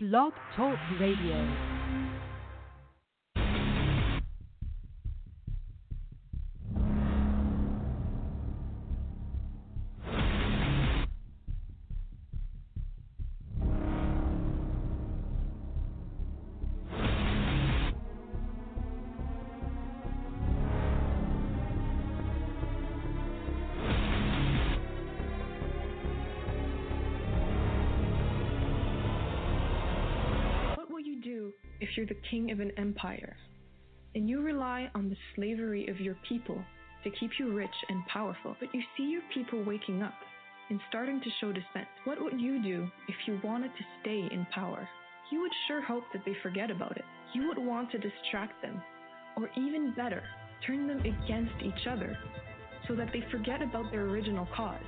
Blog Talk Radio. King of an empire, and you rely on the slavery of your people to keep you rich and powerful, but you see your people waking up and starting to show dissent, what would you do if you wanted to stay in power? You would sure hope that they forget about it. You would want to distract them, or even better, turn them against each other so that they forget about their original cause.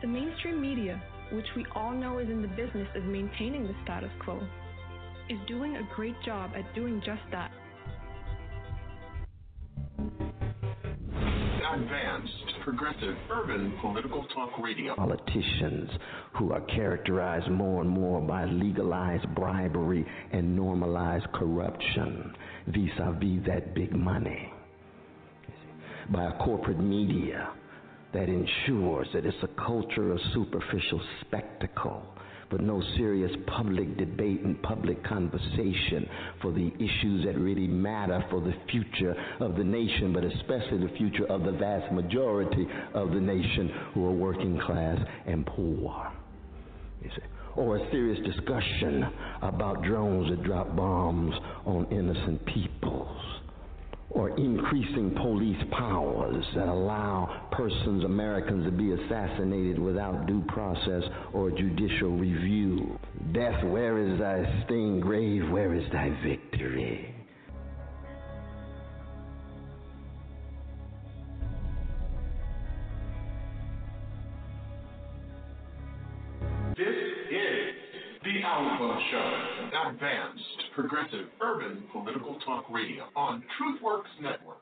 The mainstream media, which we all know is in the business of maintaining the status quo, is doing a great job at doing just that. Advanced, progressive, urban political talk radio. Politicians who are characterized more and more by legalized bribery and normalized corruption vis a vis that big money. By a corporate media that ensures that it's a culture of superficial spectacle but no serious public debate and public conversation for the issues that really matter for the future of the nation, but especially the future of the vast majority of the nation who are working class and poor. You see? Or a serious discussion about drones that drop bombs on innocent peoples or increasing police powers that allow persons, Americans, to be assassinated without due process or judicial review. Death, where is thy sting? Grave, where is thy victory? The ALFO Show. Advanced, progressive, urban political talk radio on TruthWorks Network.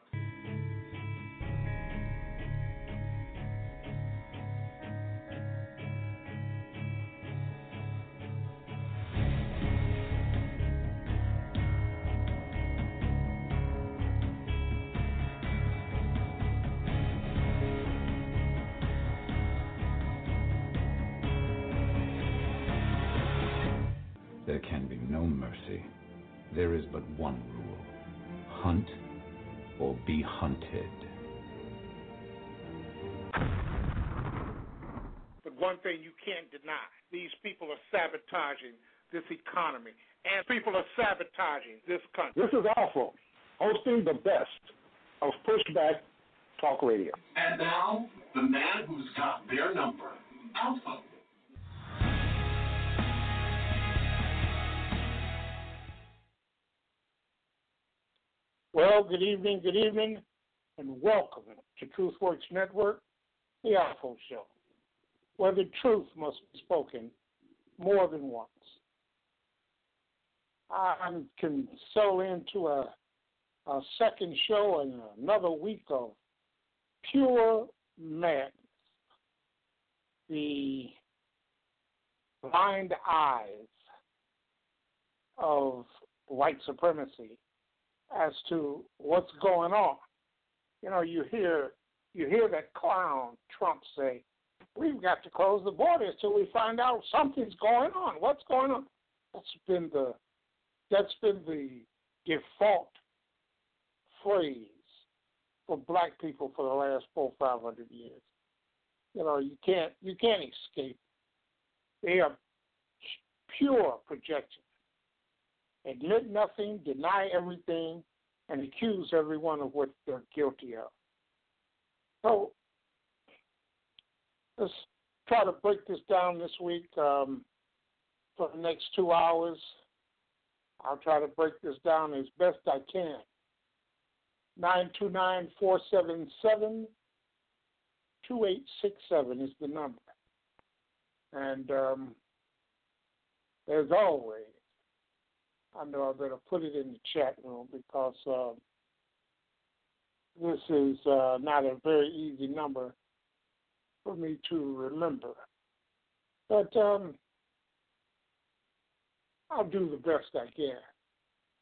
There is but one rule hunt or be hunted. But one thing you can't deny these people are sabotaging this economy, and people are sabotaging this country. This is ALFO, hosting the best of Pushback Talk Radio. And now, the man who's got their number, ALFO. Well, good evening, good evening, and welcome to TruthWorks Network, the ALFO Show, where the truth must be spoken more than once. I can settle into a, a second show and another week of pure madness. The blind eyes of white supremacy as to what's going on. You know, you hear you hear that clown Trump say, "We've got to close the borders till we find out something's going on. What's going on?" That's been the that's been the default phrase for black people for the last four five hundred years. You know, you can't you can't escape. They are pure projection admit nothing, deny everything, and accuse everyone of what they're guilty of. So let's try to break this down this week um, for the next two hours. I'll try to break this down as best I can. 929 477 2867 is the number. And um, as always, I know I better put it in the chat room because uh, this is uh, not a very easy number for me to remember. But um, I'll do the best I can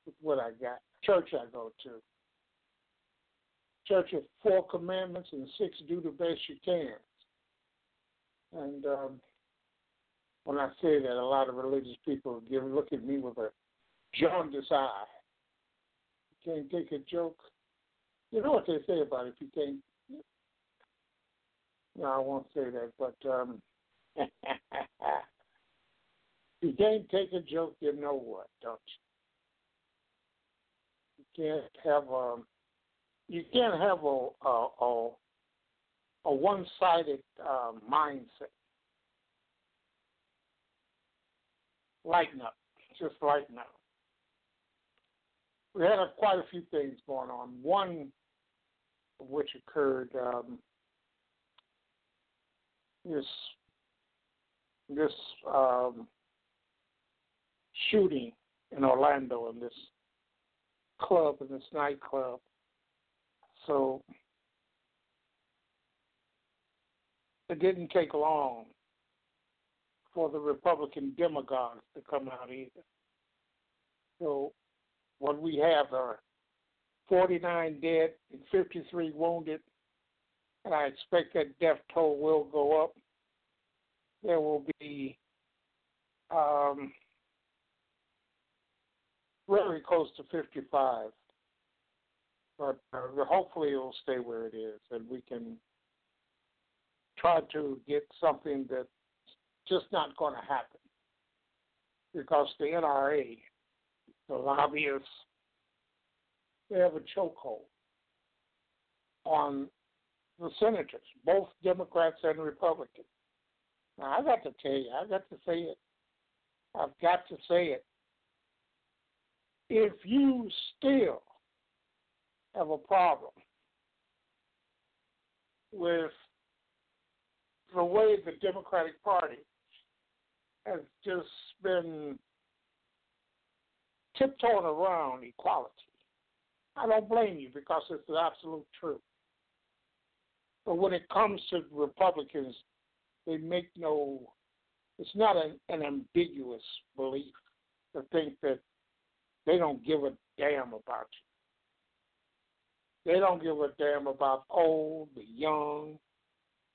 with what I got. Church I go to. Church of four commandments and six do the best you can. And um, when I say that, a lot of religious people give look at me with a jaundiced eye. You can't take a joke. You know what they say about it if you can't. No, I won't say that, but um, you can't take a joke, you know what, don't you? You can't have a um, you can't have a a, a, a one-sided uh, mindset. Lighten up, just lighten up. We had a, quite a few things going on. One of which occurred um, this this um, shooting in Orlando in this club in this nightclub. So it didn't take long for the Republican demagogues to come out either. So what we have are 49 dead and 53 wounded, and I expect that death toll will go up. There will be um, very close to 55, but uh, hopefully it will stay where it is, and we can try to get something that's just not going to happen because the NRA, the lobbyists, they have a chokehold on the senators, both Democrats and Republicans. Now, I got to tell you, I got to say it. I've got to say it. If you still have a problem with the way the Democratic Party has just been tiptoeing around equality, I don't blame you because it's the absolute truth. But when it comes to Republicans, they make no, it's not an, an ambiguous belief to think that they don't give a damn about you. They don't give a damn about old, the young,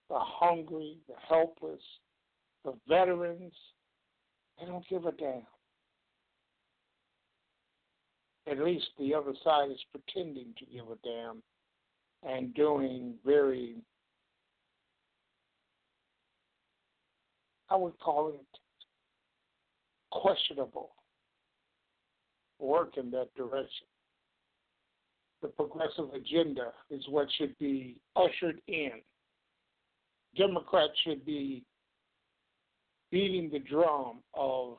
the hungry, the helpless, the veterans. They don't give a damn at least the other side is pretending to give a damn and doing very, I would call it questionable work in that direction. The progressive agenda is what should be ushered in. Democrats should be beating the drum of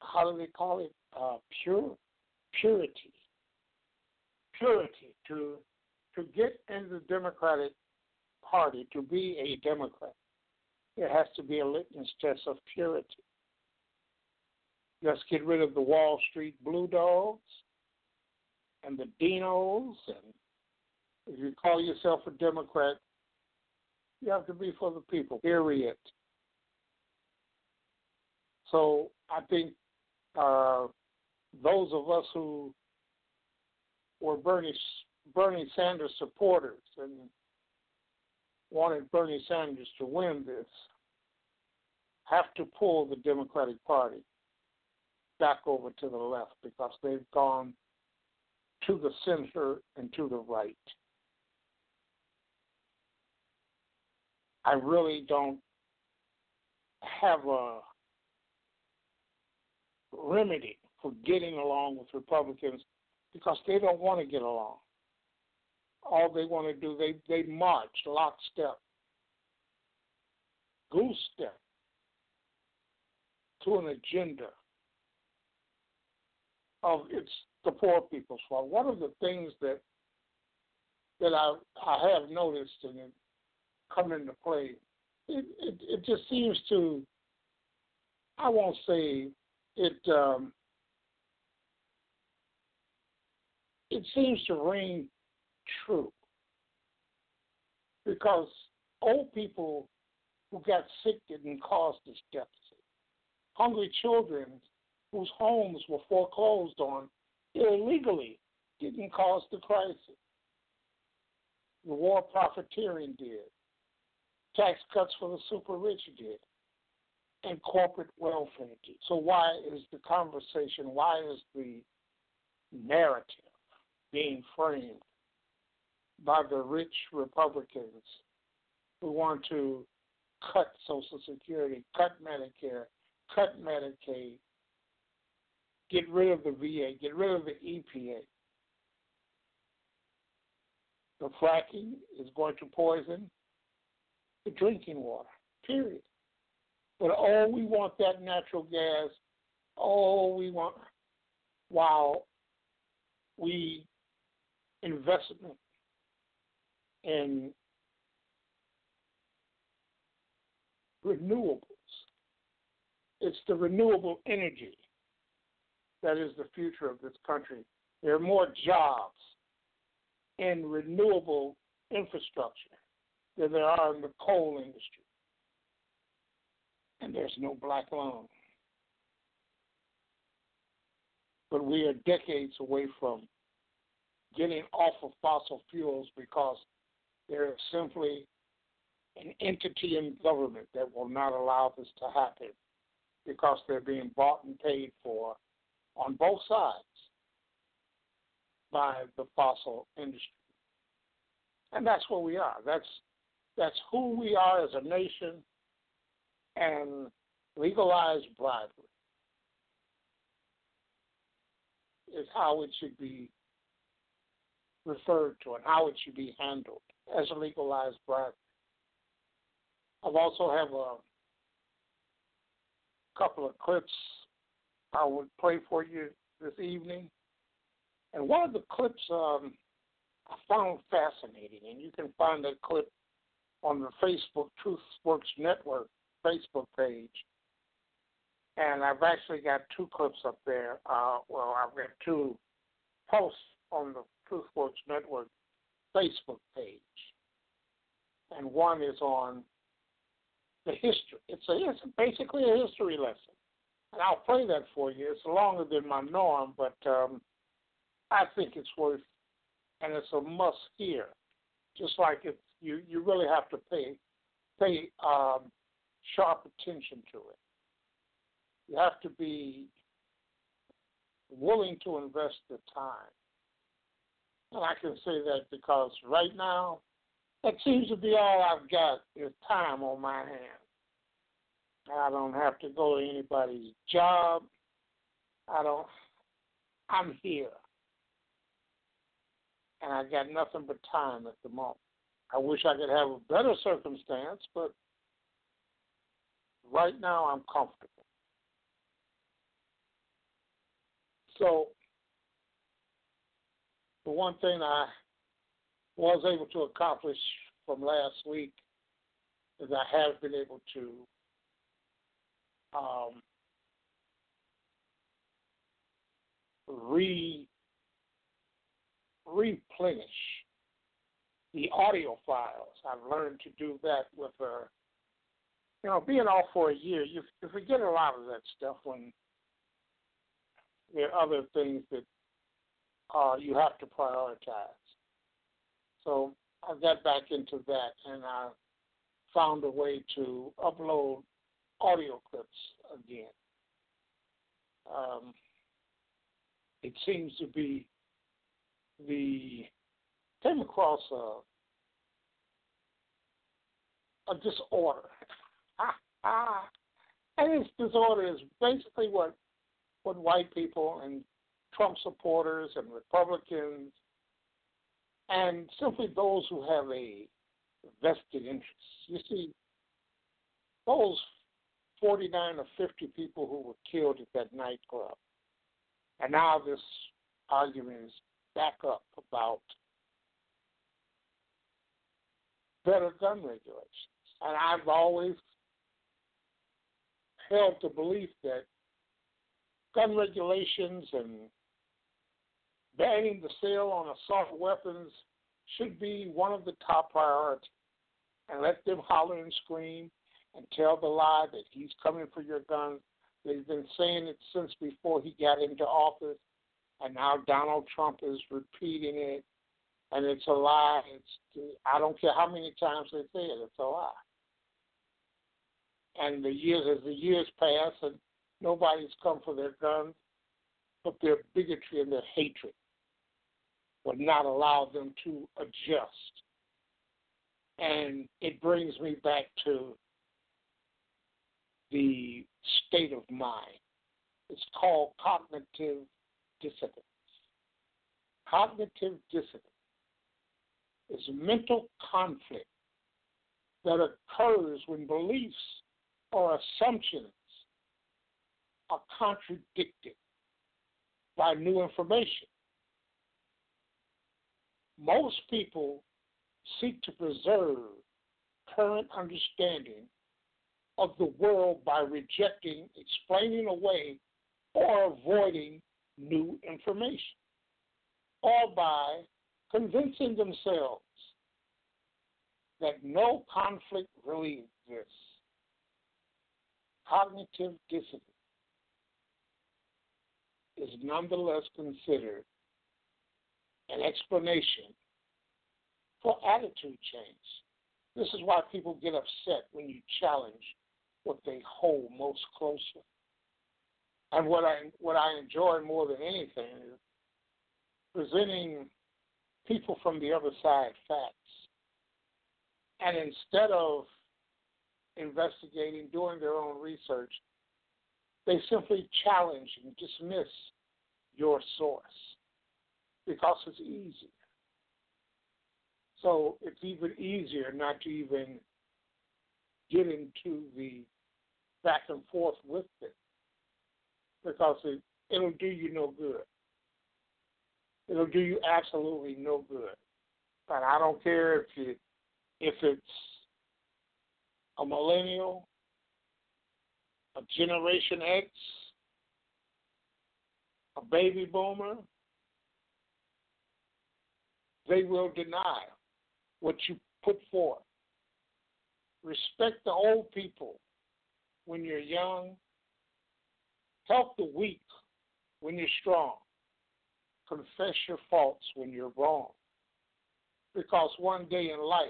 how do they call it? Uh, pure purity, purity to to get into the Democratic Party to be a Democrat. There has to be a litmus test of purity. Let's get rid of the Wall Street Blue Dogs and the Dinos, and if you call yourself a Democrat, you have to be for the people. Period. So I think uh, those of us who were Bernie Bernie Sanders supporters and wanted Bernie Sanders to win this have to pull the Democratic Party back over to the left because they've gone to the center and to the right. I really don't have a remedy for getting along with Republicans because they don't want to get along. All they want to do, they, they march lockstep, goose step to an agenda of it's the poor people's fault. One of the things that that I I have noticed and it come into play, it, it it just seems to I won't say it um, it seems to ring true because old people who got sick didn't cause this deficit. hungry children whose homes were foreclosed on illegally didn't cause the crisis. The war profiteering did. Tax cuts for the super rich did. And corporate welfare did. So why is the conversation, why is the narrative being framed by the rich Republicans who want to cut Social Security, cut Medicare, cut Medicaid, get rid of the VA, get rid of the EPA. The fracking is going to poison the drinking water, period. But oh, we want that natural gas. Oh, we want, while we investment in renewables. It's the renewable energy that is the future of this country. There are more jobs in renewable infrastructure than there are in the coal industry. And there's no black lung. But we are decades away from getting off of fossil fuels because there is simply an entity in government that will not allow this to happen because they're being bought and paid for on both sides by the fossil industry. And that's where we are. That's that's who we are as a nation and legalized bribery is how it should be referred to and how it should be handled as a legalized bribery. I also have a couple of clips I would play for you this evening. And one of the clips um, I found fascinating, and you can find that clip on the Facebook Truth TruthWorks Network Facebook page. And I've actually got two clips up there. Uh, well, I've got two posts on the TruthWorks Network Facebook page, and one is on the history. It's a it's basically a history lesson, and I'll play that for you. It's longer than my norm, but um, I think it's worth, and it's a must hear. Just like it's you, you really have to pay pay um, sharp attention to it. You have to be willing to invest the time. And I can say that because right now, that seems to be all I've got is time on my hands. I don't have to go to anybody's job. I don't, I'm here. And I got nothing but time at the moment. I wish I could have a better circumstance, but right now I'm comfortable. So the one thing I was able to accomplish from last week is I have been able to um, re replenish the audio files. I've learned to do that with a, you know, being off for a year. You, you forget a lot of that stuff when there are other things that uh, you have to prioritize. So I got back into that and I found a way to upload audio clips again. Um, it seems to be the came across a a disorder. and this disorder is basically what what white people and Trump supporters and Republicans and simply those who have a vested interest. You see, those 49 or 50 people who were killed at that nightclub, and now this argument is back up about better gun regulations. And I've always held the belief that gun regulations and banning the sale on assault weapons should be one of the top priorities. And let them holler and scream and tell the lie that he's coming for your guns. They've been saying it since before he got into office, and now Donald Trump is repeating it, and it's a lie. It's I don't care how many times they say it, it's a lie. And the years as the years pass, and nobody's come for their guns, but their bigotry and their hatred would not allow them to adjust. And it brings me back to the state of mind. It's called cognitive dissonance. Cognitive dissonance is mental conflict that occurs when beliefs or assumptions are contradicted by new information. Most people seek to preserve current understanding of the world by rejecting, explaining away, or avoiding new information, or by convincing themselves that no conflict really exists. Cognitive dissonance is nonetheless considered an explanation for attitude change. This is why people get upset when you challenge what they hold most closely. And what I what I enjoy more than anything is presenting people from the other side facts. And instead of investigating, doing their own research, they simply challenge and dismiss your source because it's easy. So it's even easier not to even get into the back and forth with it because it, it'll do you no good. It'll do you absolutely no good. But I don't care if you if it's a millennial, a Generation X, a baby boomer, they will deny what you put forth. Respect the old people when you're young. Help the weak when you're strong. Confess your faults when you're wrong. Because one day in life,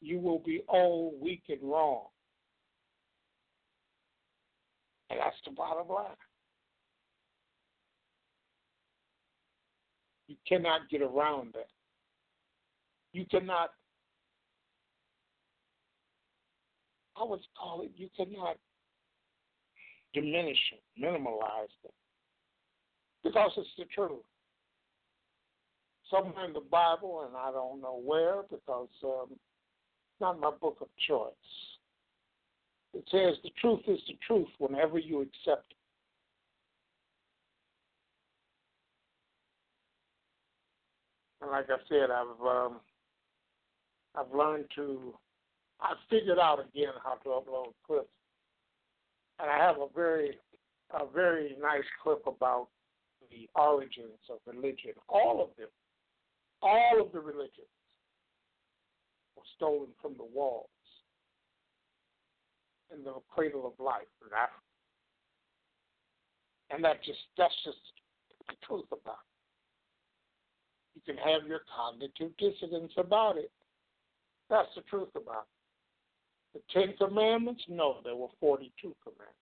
you will be old, weak, and wrong. And that's the bottom line. You cannot get around that. You cannot, I would call it, you cannot diminish it, minimalize it, because it's the truth. Somewhere in the Bible, and I don't know where, because um, it's not my book of choice. It says the truth is the truth whenever you accept it. And like I said, I've um, I've learned to I figured out again how to upload clips and I have a very a very nice clip about the origins of religion. All of them, all of the religions were stolen from the walls in the cradle of life in Africa. And that just that's just the truth about it. You can have your cognitive dissonance about it. That's the truth about it. The Ten Commandments? No, there were 42 commandments.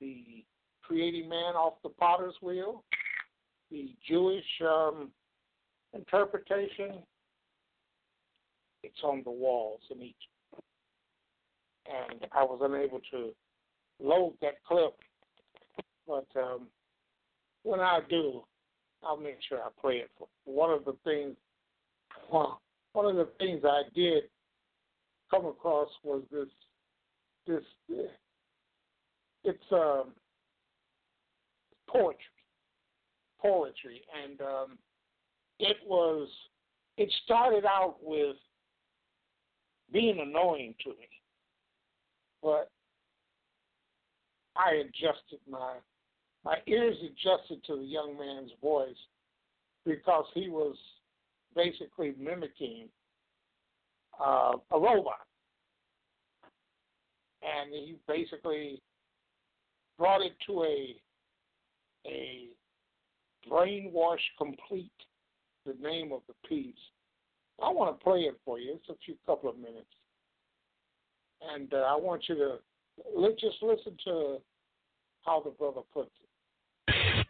The creating man off the potter's wheel, the Jewish um, interpretation, it's on the walls in Egypt. And I was unable to load that clip, but um, when I do, I'll make sure I play it for one of the things. Well, one of the things I did come across was this this it's um poetry poetry. And um it was it started out with being annoying to me but I adjusted my my ears adjusted to the young man's voice because he was basically mimicking uh, a robot. And he basically brought it to a a brainwash complete. The name of the piece. I want to play it for you. It's a few couple of minutes, and uh, I want you to let just listen to how the brother puts.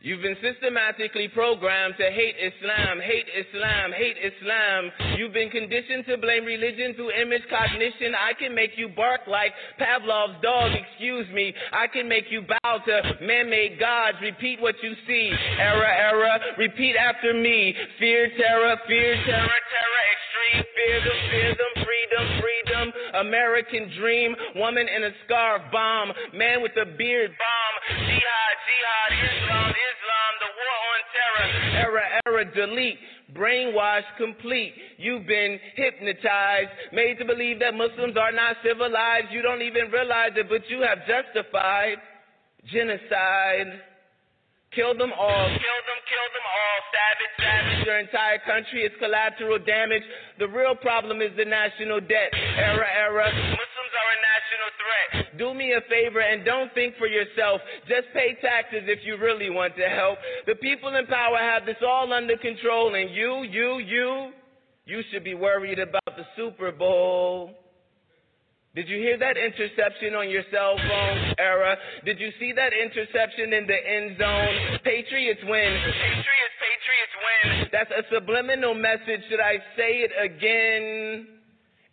You've been systematically programmed to hate Islam, hate Islam, hate Islam. You've been conditioned to blame religion through image cognition. I can make you bark like Pavlov's dog, excuse me. I can make you bow to man made gods. Repeat what you see. Error, error, repeat after me. Fear, terror, fear, terror, terror, extreme. Fear them, fear them, freedom, freedom. American dream. Woman in a scarf, bomb. Man with a beard, bomb. Jihad, jihad, Islam, Islam, the war on terror. Error, error, delete. Brainwash complete. You've been hypnotized, made to believe that Muslims are not civilized. You don't even realize it, but you have justified genocide. Kill them all, kill them, kill them all. Savage, savage. Your entire country is collateral damage. The real problem is the national debt. Error, error. Muslims are a Do me a favor and don't think for yourself. Just pay taxes if you really want to help. The people in power have this all under control, and you, you, you, you should be worried about the Super Bowl. Did you hear that interception on your cell phone, era? Did you see that interception in the end zone? Patriots win. Patriots, Patriots win. That's a subliminal message. Should I say it again?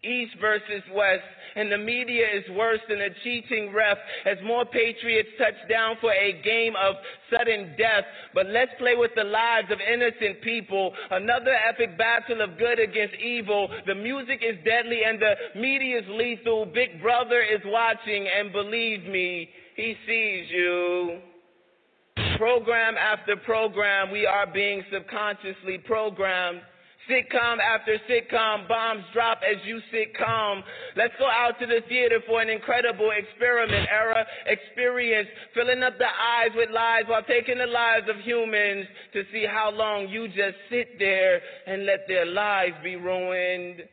East versus West. And the media is worse than a cheating ref as more Patriots touch down for a game of sudden death. But let's play with the lives of innocent people. Another epic battle of good against evil. The music is deadly and the media is lethal. Big Brother is watching and believe me, he sees you. Program after program, we are being subconsciously programmed. Sitcom after sitcom, bombs drop as you sit calm. Let's go out to the theater for an incredible experiment, era experience, filling up the eyes with lies while taking the lives of humans to see how long you just sit there and let their lives be ruined.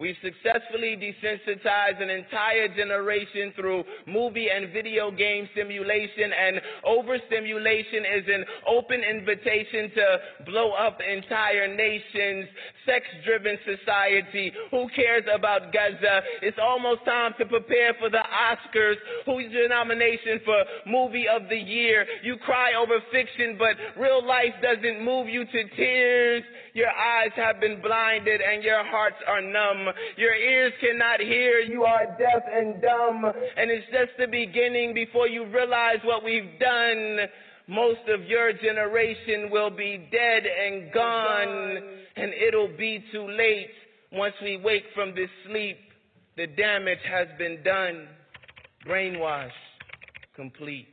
We've successfully desensitized an entire generation through movie and video game simulation, and overstimulation is an open invitation to blow up entire nations. Sex driven society. Who cares about Gaza? It's almost time to prepare for the Oscars. Who's your nomination for Movie of the Year? You cry over fiction, but real life doesn't move you to tears. Your eyes have been blinded and your hearts are numb. Your ears cannot hear. You are deaf and dumb. And it's just the beginning before you realize what we've done. Most of your generation will be dead and gone, and it'll be too late once we wake from this sleep. The damage has been done. Brainwash complete.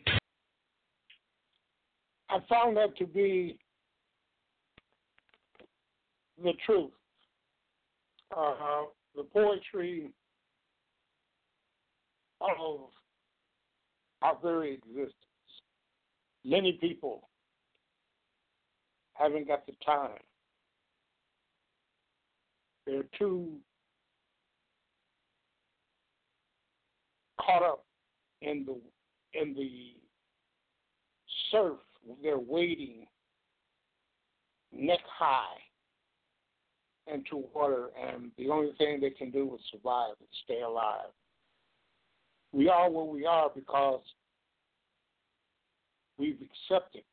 I found that to be the truth. Uh, the poetry of our very existence. Many people haven't got the time. They're too caught up in the in the surf. They're wading neck high into water, and the only thing they can do is survive and stay alive. We are where we are because we've accepted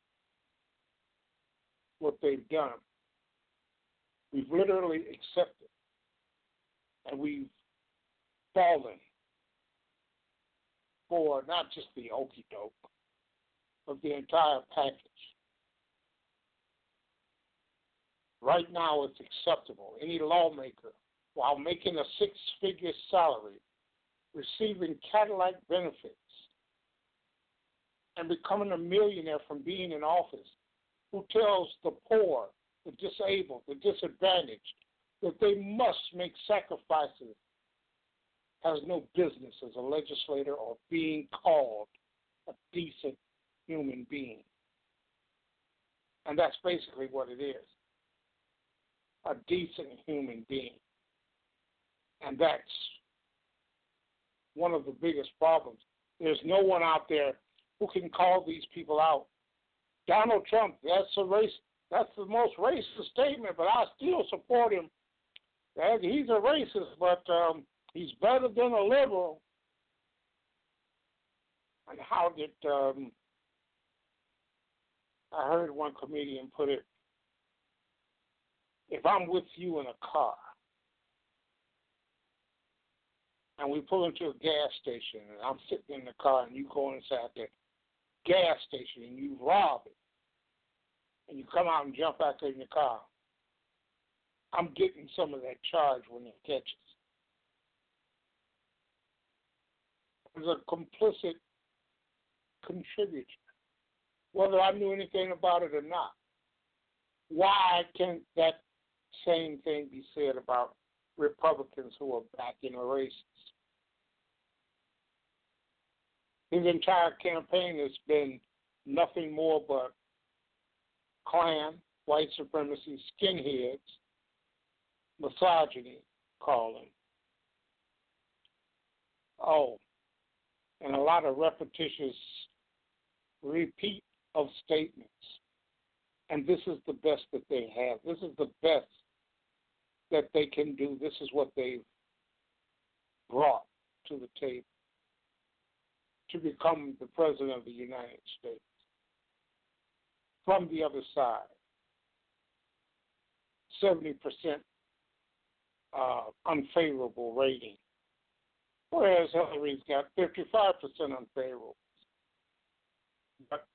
what they've done. We've literally accepted, and we've fallen for not just the okey doke, but the entire package. Right now, it's acceptable. Any lawmaker, while making a six figure salary, receiving Cadillac benefits, and becoming a millionaire from being in office, who tells the poor, the disabled, the disadvantaged that they must make sacrifices, has no business as a legislator or being called a decent human being. And that's basically what it is a decent human being. And that's one of the biggest problems. There's no one out there who can call these people out. Donald Trump, that's a race that's the most racist statement, but I still support him. He's a racist, but um, he's better than a liberal. And how did um, I heard one comedian put it? If I'm with you in a car and we pull into a gas station and I'm sitting in the car and you go inside the gas station and you rob it and you come out and jump back in your car, I'm getting some of that charge when it catches. There's a complicit contributor, whether I knew anything about it or not. Why can't that same thing be said about Republicans who are backing a racist? His entire campaign has been nothing more but Klan, white supremacy, skinheads, misogyny, calling. Oh, and a lot of repetitious repeat of statements. And this is the best that they have. This is the best that they can do. This is what they've brought to the table to become the President of the United States from the other side. 70% uh, unfavorable rating, whereas Hillary's got 55% unfavorable. But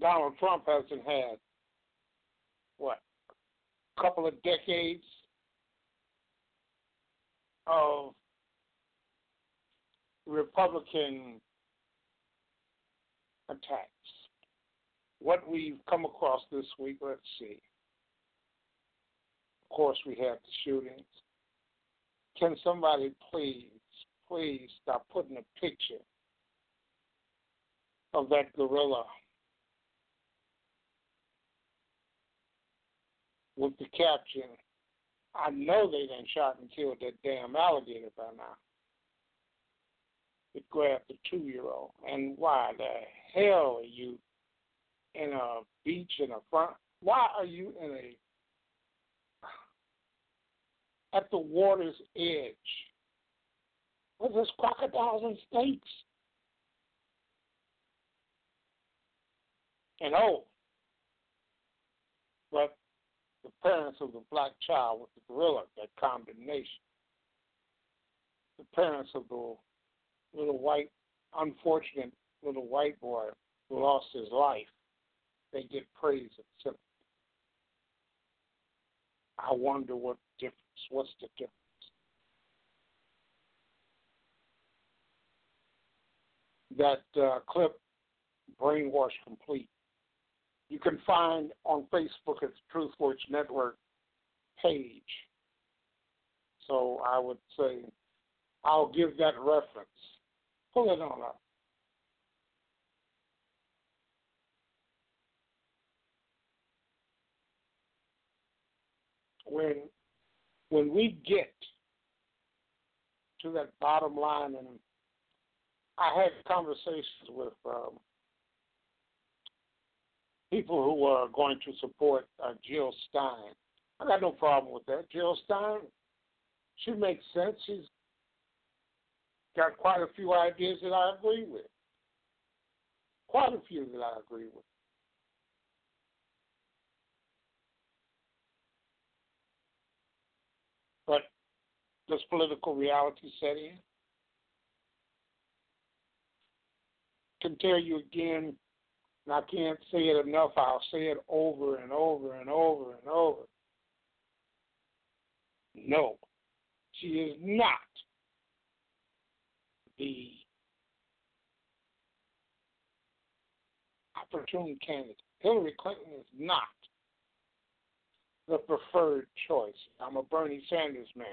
Donald Trump hasn't had, what, a couple of decades of Republican attacks what we've come across this week, let's see. Of course, we have the shootings. Can somebody please, please stop putting a picture of that gorilla with the caption, I know they done shot and killed that damn alligator by now. It grabbed the two year old. And why the hell are you in a beach in a front? Why are you in a at the water's edge? Well, there's crocodiles and snakes. And oh, but the parents of the black child with the gorilla, that condemnation. The parents of the little white, unfortunate little white boy who lost his life they get praise and sympathy. I wonder what difference. What's the difference? That uh, clip, Brainwash Complete, you can find on Facebook at the TruthWorks Network page. So I would say I'll give that reference. Pull it on up. when when we get to that bottom line, and I had conversations with um, people who are going to support uh, Jill Stein. I got no problem with that. Jill Stein, she makes sense. She's got quite a few ideas that I agree with. Quite a few that I agree with. But does political reality set in? Can tell you again, and I can't say it enough, I'll say it over and over and over and over. No, she is not the opportune candidate. Hillary Clinton is not the preferred choice. I'm a Bernie Sanders man.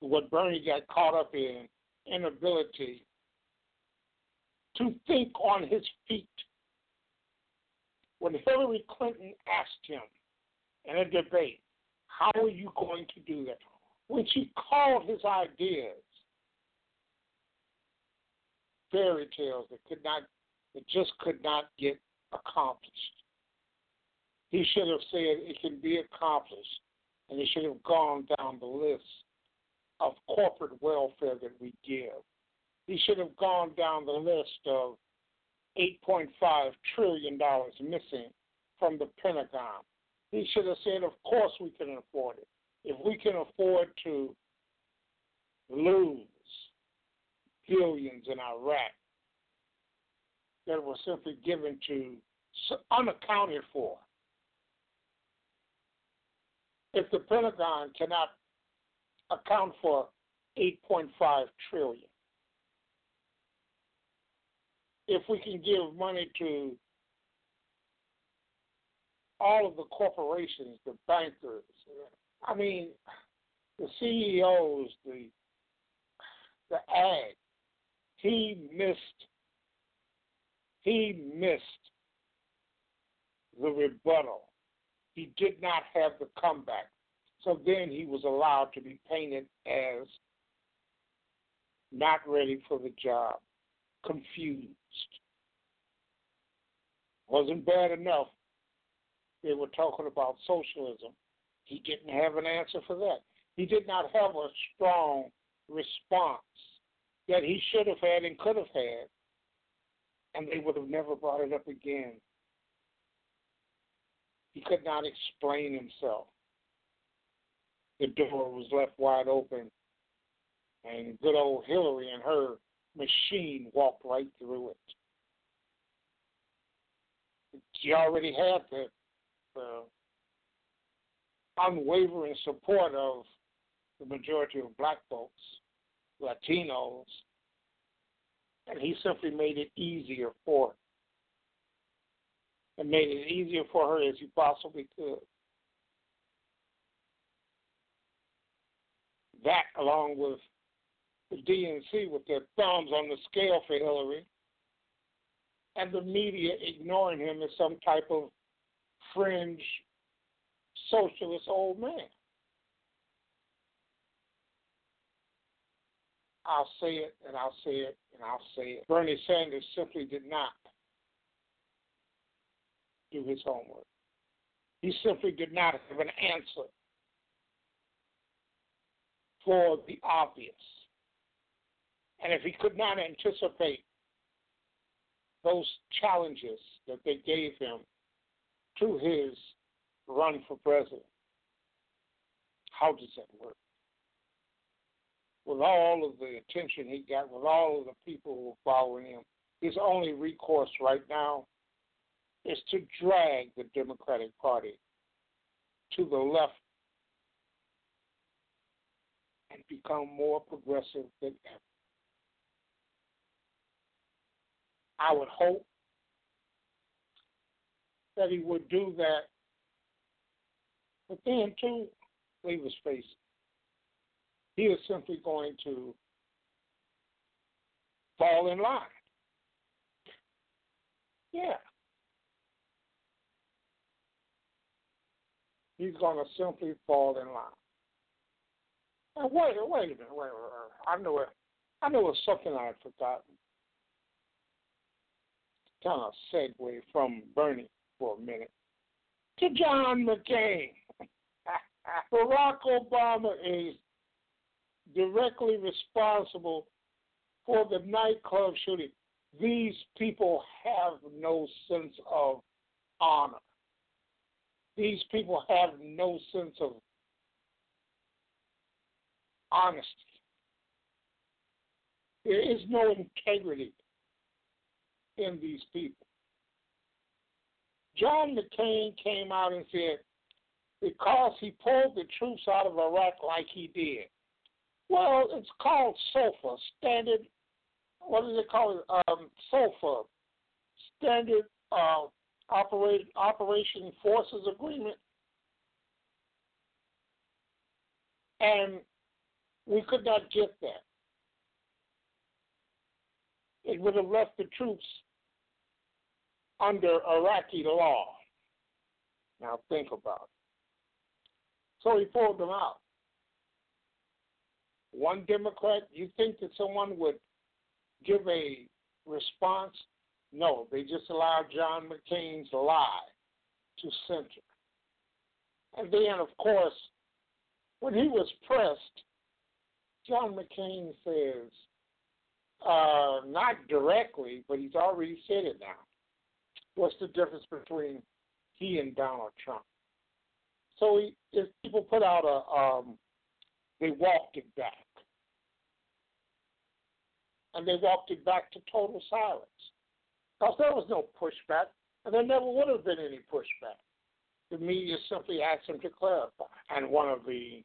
What Bernie got caught up in, inability to think on his feet. When Hillary Clinton asked him in a debate, how are you going to do that? When she called his ideas fairy tales that could not, that just could not get accomplished. He should have said it can be accomplished, and he should have gone down the list of corporate welfare that we give. He should have gone down the list of $8.5 trillion missing from the Pentagon. He should have said, of course we can afford it. If we can afford to lose billions in Iraq that were simply given to unaccounted for. If the Pentagon cannot account for 8.5 trillion, if we can give money to all of the corporations, the bankers, I mean, the CEOs, the the ag, he missed he missed the rebuttal. He did not have the comeback. So then he was allowed to be painted as not ready for the job, confused. Wasn't bad enough. They were talking about socialism. He didn't have an answer for that. He did not have a strong response that he should have had and could have had, and they would have never brought it up again. He could not explain himself. The door was left wide open, and good old Hillary and her machine walked right through it. She already had the, the unwavering support of the majority of black folks, Latinos, and he simply made it easier for her. And made it easier for her as he possibly could. That, along with the DNC with their thumbs on the scale for Hillary, and the media ignoring him as some type of fringe socialist old man. I'll say it and I'll say it and I'll say it. Bernie Sanders simply did not do his homework. He simply did not have an answer for the obvious. And if he could not anticipate those challenges that they gave him to his run for president, how does that work? with all of the attention he got, with all of the people who are following him, his only recourse right now is to drag the Democratic Party to the left and become more progressive than ever. I would hope that he would do that. But then, too, leave his face he is simply going to fall in line. Yeah. He's going to simply fall in line. Now, wait, wait a minute, wait, wait, wait. I know it. I know it's something I had forgotten. Kind of segue from Bernie for a minute to John McCain. Barack Obama is directly responsible for the nightclub shooting. These people have no sense of honor. These people have no sense of honesty. There is no integrity in these people. John McCain came out and said, because he pulled the troops out of Iraq like he did, well, it's called SOFA, Standard. What call it? Um, SOFA, Standard uh, Operate, Operation Forces Agreement. And we could not get that. It would have left the troops under Iraqi law. Now think about it. So he pulled them out one Democrat, you think that someone would give a response? No, they just allowed John McCain's lie to center. And then, of course, when he was pressed, John McCain says, uh, not directly, but he's already said it now. What's the difference between he and Donald Trump? So he, if people put out a, um, they walked it back, and they walked it back to total silence, because there was no pushback, and there never would have been any pushback. The media simply asked him to clarify, and one of the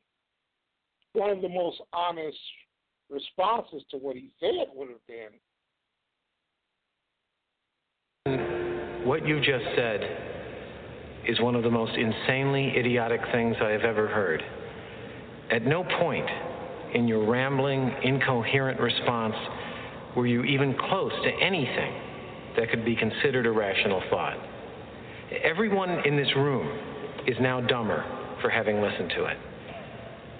one of the most honest responses to what he said would have been. What you just said is one of the most insanely idiotic things I have ever heard. At no point in your rambling, incoherent response were you even close to anything that could be considered a rational thought. Everyone in this room is now dumber for having listened to it.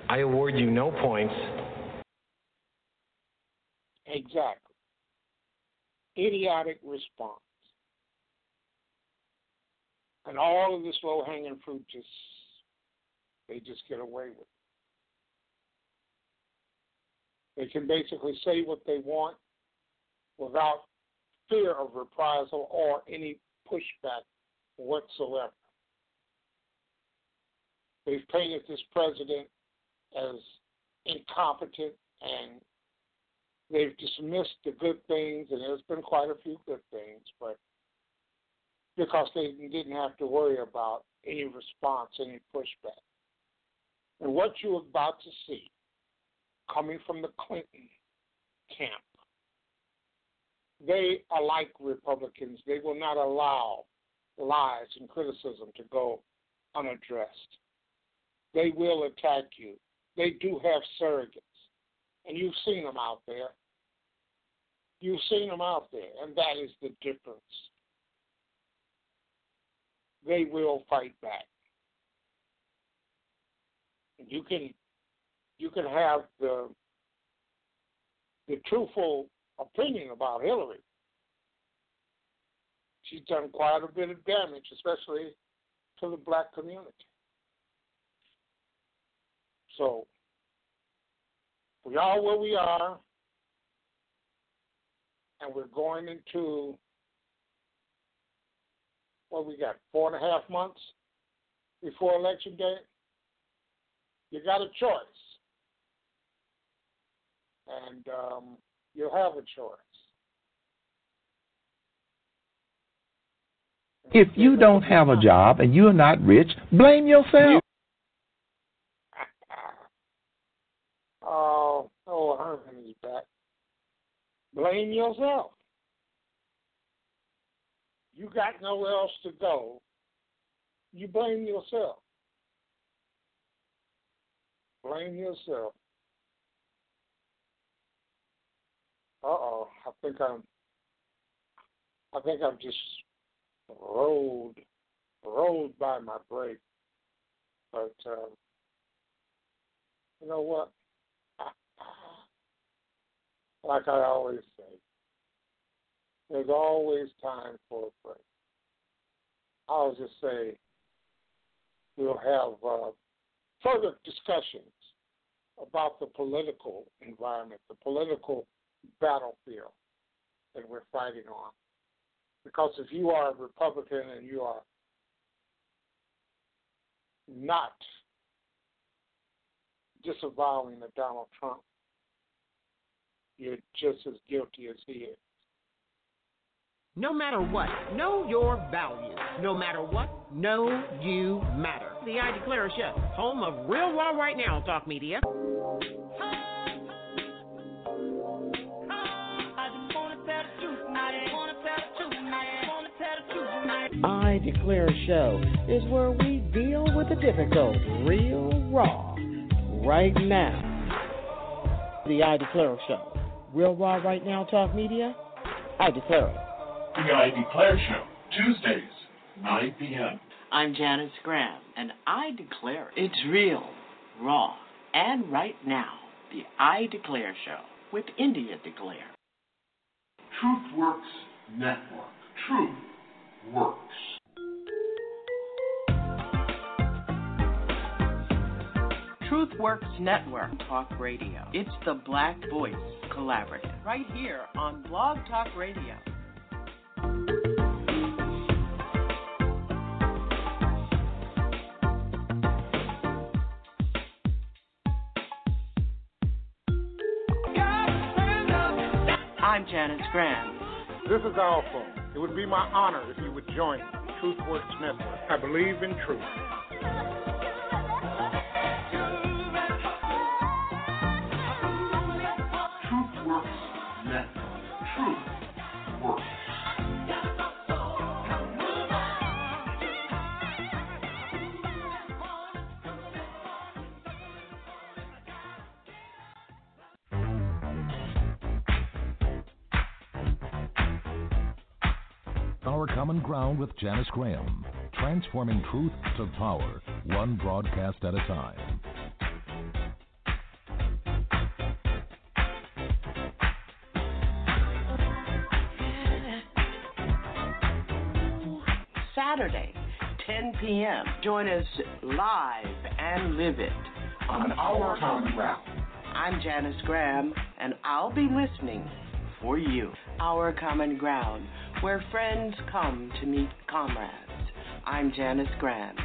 I award you no points. Exactly. Idiotic response. And all of this low hanging fruit just they just get away with. it. They can basically say what they want without fear of reprisal or any pushback whatsoever. They've painted this president as incompetent and they've dismissed the good things, and there's been quite a few good things, but because they didn't have to worry about any response, any pushback. And what you're about to see coming from the Clinton camp, they are like Republicans. They will not allow lies and criticism to go unaddressed. They will attack you. They do have surrogates, and you've seen them out there. You've seen them out there, and that is the difference. They will fight back. You can you can have the the truthful opinion about Hillary. She's done quite a bit of damage, especially to the black community. So we are where we are, and we're going into what we got four and a half months before election day. You got a choice, and um, you'll have a choice. If you don't have a job and you're not rich, blame yourself. oh, oh, Herman is back. Blame yourself. You got nowhere else to go. You blame yourself. Blame yourself. Uh oh, I think I'm. I think I'm just rolled, rolled by my break. But um, you know what? Like I always say, there's always time for a break. I'll just say we'll have uh, further discussions about the political environment, the political battlefield that we're fighting on. Because if you are a Republican and you are not disavowing the Donald Trump you're just as guilty as he is. No matter what, know your value. No matter what, know you matter. The I Declare Show, home of Real Raw Right Now Talk Media. I Declare Show is where we deal with the difficult, real raw, right now. The I Declare Show. Real Raw Right Now Talk Media, I declare it. The I Declare Show, Tuesdays, 9 p.m. I'm Janice Graham, and I declare it. it's real, raw, and right now. The I Declare Show with India Declare. TruthWorks Network. Truth works. TruthWorks Network Talk Radio. It's the Black Voice Collaborative, right here on Blog Talk Radio. I'm Janice Graham. This is ALFO. It would be my honor if you would join TruthWorks Network. I believe in truth. Ground with Janice Graham, transforming truth to power, one broadcast at a time. Saturday, 10 p.m. Join us live and live it On Our Common Ground. I'm Janice Graham, and I'll be listening for you. Our Common Ground, where friends come to meet comrades. I'm Janice Graham.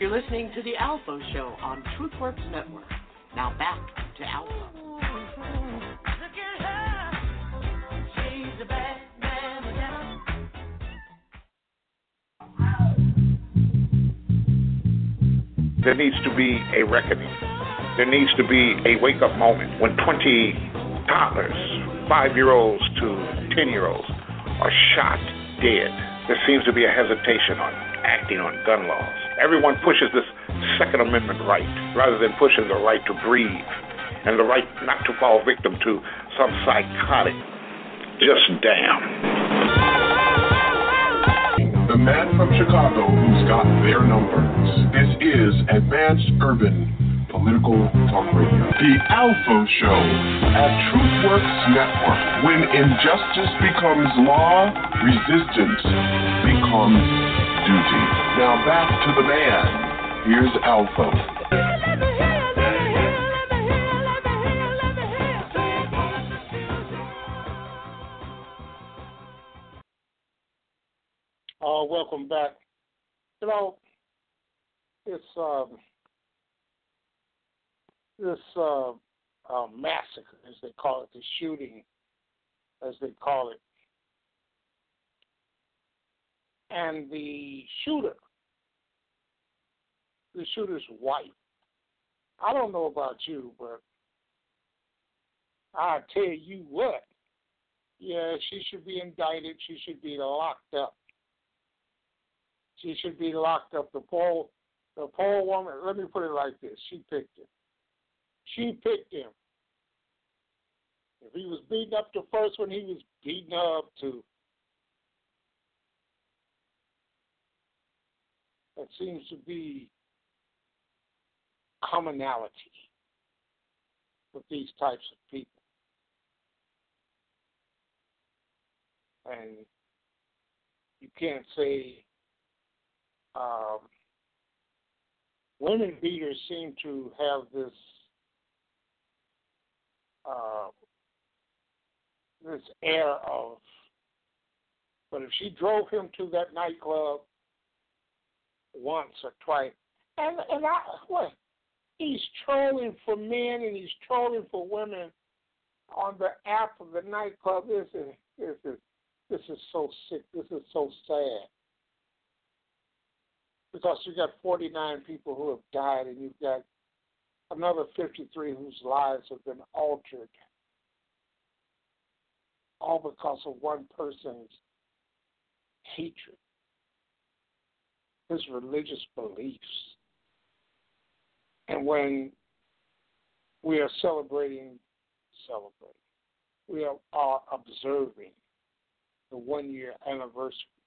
You're listening to The ALFO Show on TruthWorks Network. Now back to ALFO. There needs to be a reckoning. There needs to be a wake up moment when 20 toddlers, five year olds to 10 year olds, are shot dead. There seems to be a hesitation on acting on gun laws. Everyone pushes this Second Amendment right rather than pushing the right to breathe and the right not to fall victim to some psychotic just damn. Man from Chicago who's got their numbers. This is Advanced Urban Political Talk Radio. The ALFO Show at TruthWorks Network. When injustice becomes law, resistance becomes duty. Now back to the man. Here's ALFO. Welcome back. You know, it's um, this uh, uh, massacre, as they call it, the shooting, as they call it, and the shooter, the shooter's wife. I don't know about you, but I tell you what, yeah, she should be indicted. She should be locked up. She should be locked up. The poor, the poor woman. Let me put it like this: She picked him. She picked him. If he was beating up the first one, he was beating up too. That seems to be commonality with these types of people. And you can't say um, women beaters seem to have this uh, this air of, but if she drove him to that nightclub once or twice, and and I what he's trolling for men and he's trolling for women on the app of the nightclub. This is this is this is so sick. This is so sad because you've got 49 people who have died and you've got another 53 whose lives have been altered, all because of one person's hatred, his religious beliefs. And when we are celebrating, celebrating, we are, are observing the one year anniversary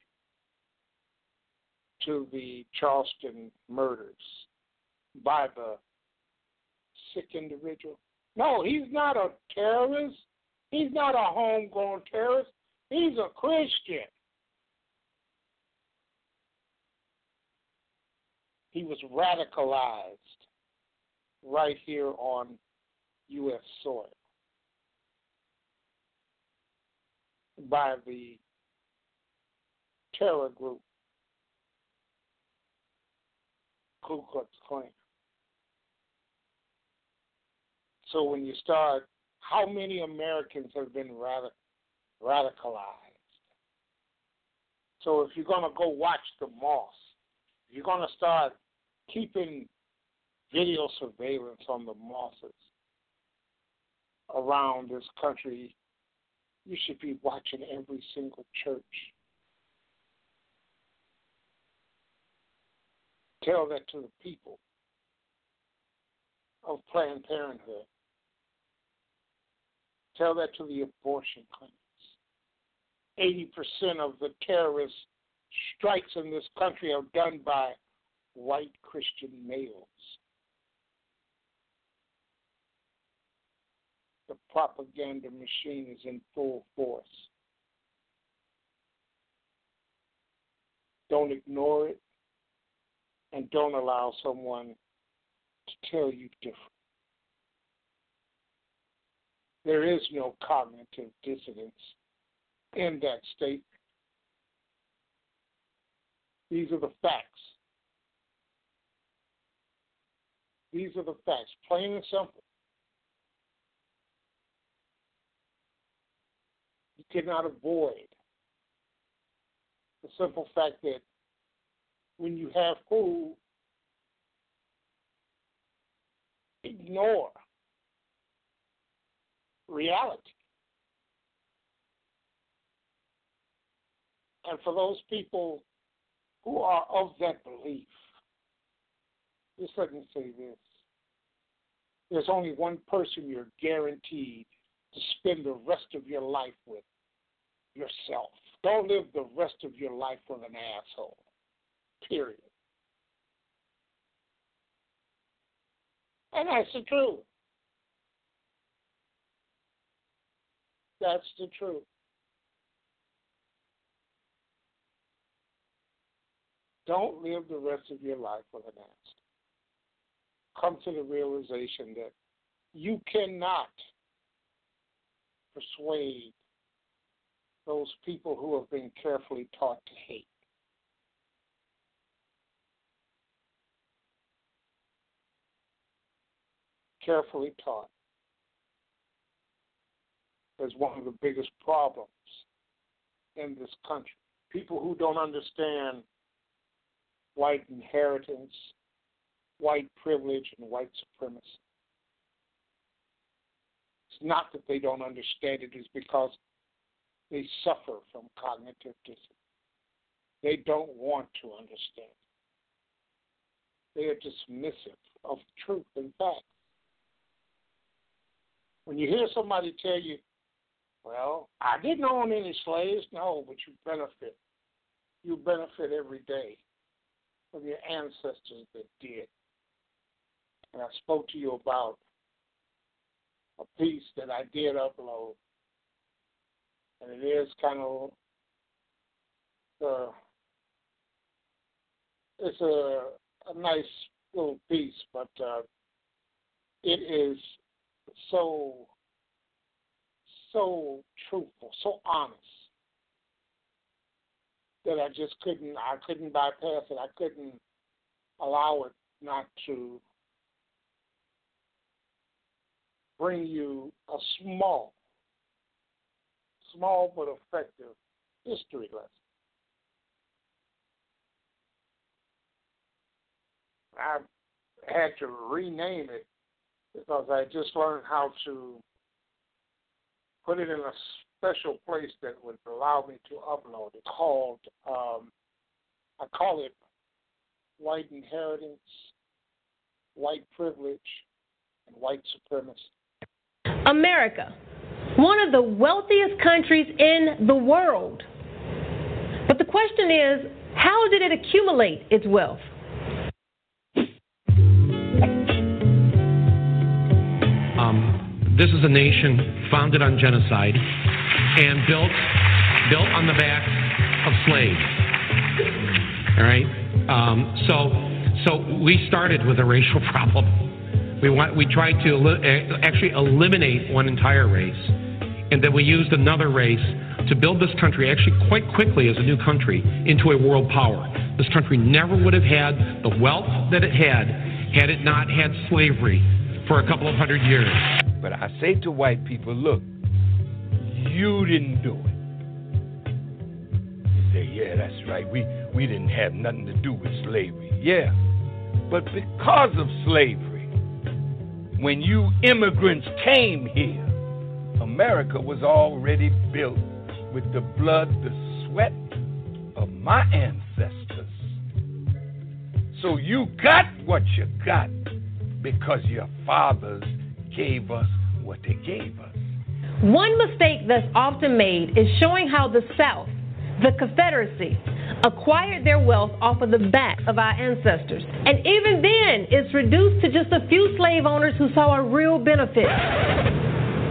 to the Charleston murders by the sick individual? No, he's not a terrorist. He's not a homegrown terrorist. He's a Christian. He was radicalized right here on U.S. soil by the terror group Ku Klux Klan. So when you start, how many Americans have been radic- radicalized? So if you're going to go watch the mosque, you're going to start keeping video surveillance on the mosques around this country, you should be watching every single church. Tell that to the people of Planned Parenthood. Tell that to the abortion clinics. 80% of the terrorist strikes in this country are done by white Christian males. The propaganda machine is in full force. Don't ignore it and don't allow someone to tell you different. There is no cognitive dissonance in that statement. These are the facts. These are the facts, plain and simple. You cannot avoid the simple fact that when you have food, ignore reality. And for those people who are of that belief, just let me say this. There's only one person you're guaranteed to spend the rest of your life with yourself. Don't live the rest of your life with an asshole. Period. And that's the truth. That's the truth. Don't live the rest of your life with an ass. Come to the realization that you cannot persuade those people who have been carefully taught to hate. Carefully taught is one of the biggest problems in this country. People who don't understand white inheritance, white privilege, and white supremacy. It's not that they don't understand it, it's because they suffer from cognitive dissonance. They don't want to understand. They are dismissive of truth and facts. When you hear somebody tell you, well, I didn't own any slaves, no, but you benefit. You benefit every day from your ancestors that did. And I spoke to you about a piece that I did upload, and it is kind of uh, it's a a nice little piece, but uh, it is so so truthful, so honest that I just couldn't I couldn't bypass it. I couldn't allow it not to bring you a small, small but effective history lesson. I had to rename it because I just learned how to put it in a special place that would allow me to upload it called um, I call it white inheritance, white privilege, and white supremacy. America, one of the wealthiest countries in the world. But the question is, how did it accumulate its wealth? This is a nation founded on genocide and built built on the backs of slaves. All right. Um, so so we started with a racial problem. We want we tried to eli- actually eliminate one entire race, and then we used another race to build this country actually quite quickly as a new country into a world power. This country never would have had the wealth that it had had it not had slavery for a couple of hundred years. But I say to white people, look, you didn't do it. You say, yeah, that's right. We we didn't have nothing to do with slavery. Yeah. But because of slavery, when you immigrants came here, America was already built with the blood, the sweat of my ancestors. So you got what you got because your fathers gave us what they gave us. One mistake that's often made is showing how the South, the Confederacy, acquired their wealth off of the back of our ancestors. And even then, it's reduced to just a few slave owners who saw a real benefit.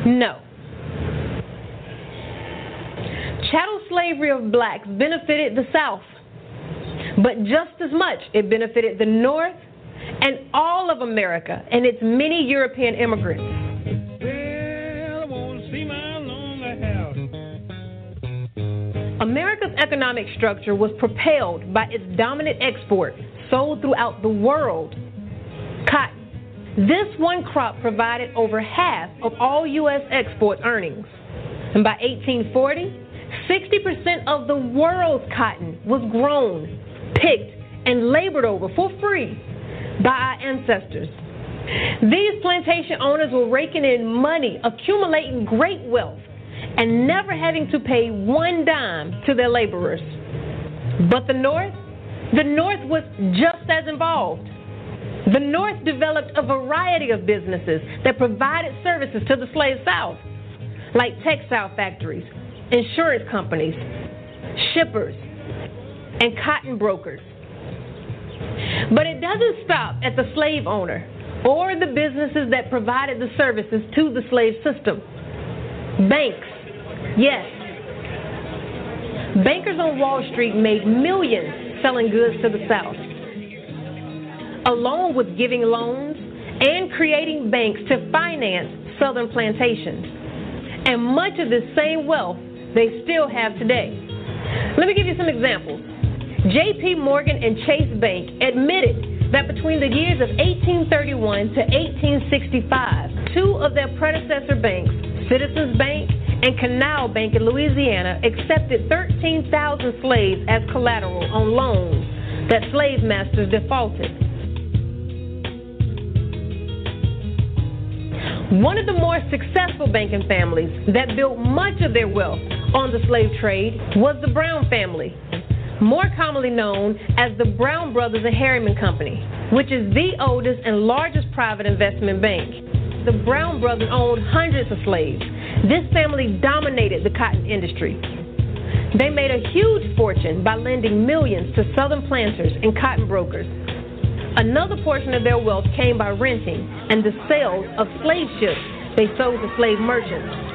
No. Chattel slavery of blacks benefited the South, but just as much it benefited the North and all of America and its many European immigrants. America's economic structure was propelled by its dominant export sold throughout the world cotton. This one crop provided over half of all U.S. export earnings. And by 1840, 60% of the world's cotton was grown, picked, and labored over for free by our ancestors. These plantation owners were raking in money, accumulating great wealth, and never having to pay one dime to their laborers. But the North? The North was just as involved. The North developed a variety of businesses that provided services to the slave South, like textile factories, insurance companies, shippers, and cotton brokers. But it doesn't stop at the slave owner or the businesses that provided the services to the slave system. Banks, yes. Bankers on Wall Street made millions selling goods to the South, along with giving loans and creating banks to finance Southern plantations. And much of this same wealth they still have today. Let me give you some examples. J.P. Morgan and Chase Bank admitted that between the years of 1831 to 1865, two of their predecessor banks, Citizens Bank and Canal Bank in Louisiana, accepted 13,000 slaves as collateral on loans that slave masters defaulted. One of the more successful banking families that built much of their wealth on the slave trade was the Brown family, more commonly known as the Brown Brothers and Harriman Company, which is the oldest and largest private investment bank. The Brown Brothers owned hundreds of slaves. This family dominated the cotton industry. They made a huge fortune by lending millions to southern planters and cotton brokers. Another portion of their wealth came by renting and the sales of slave ships they sold to slave merchants.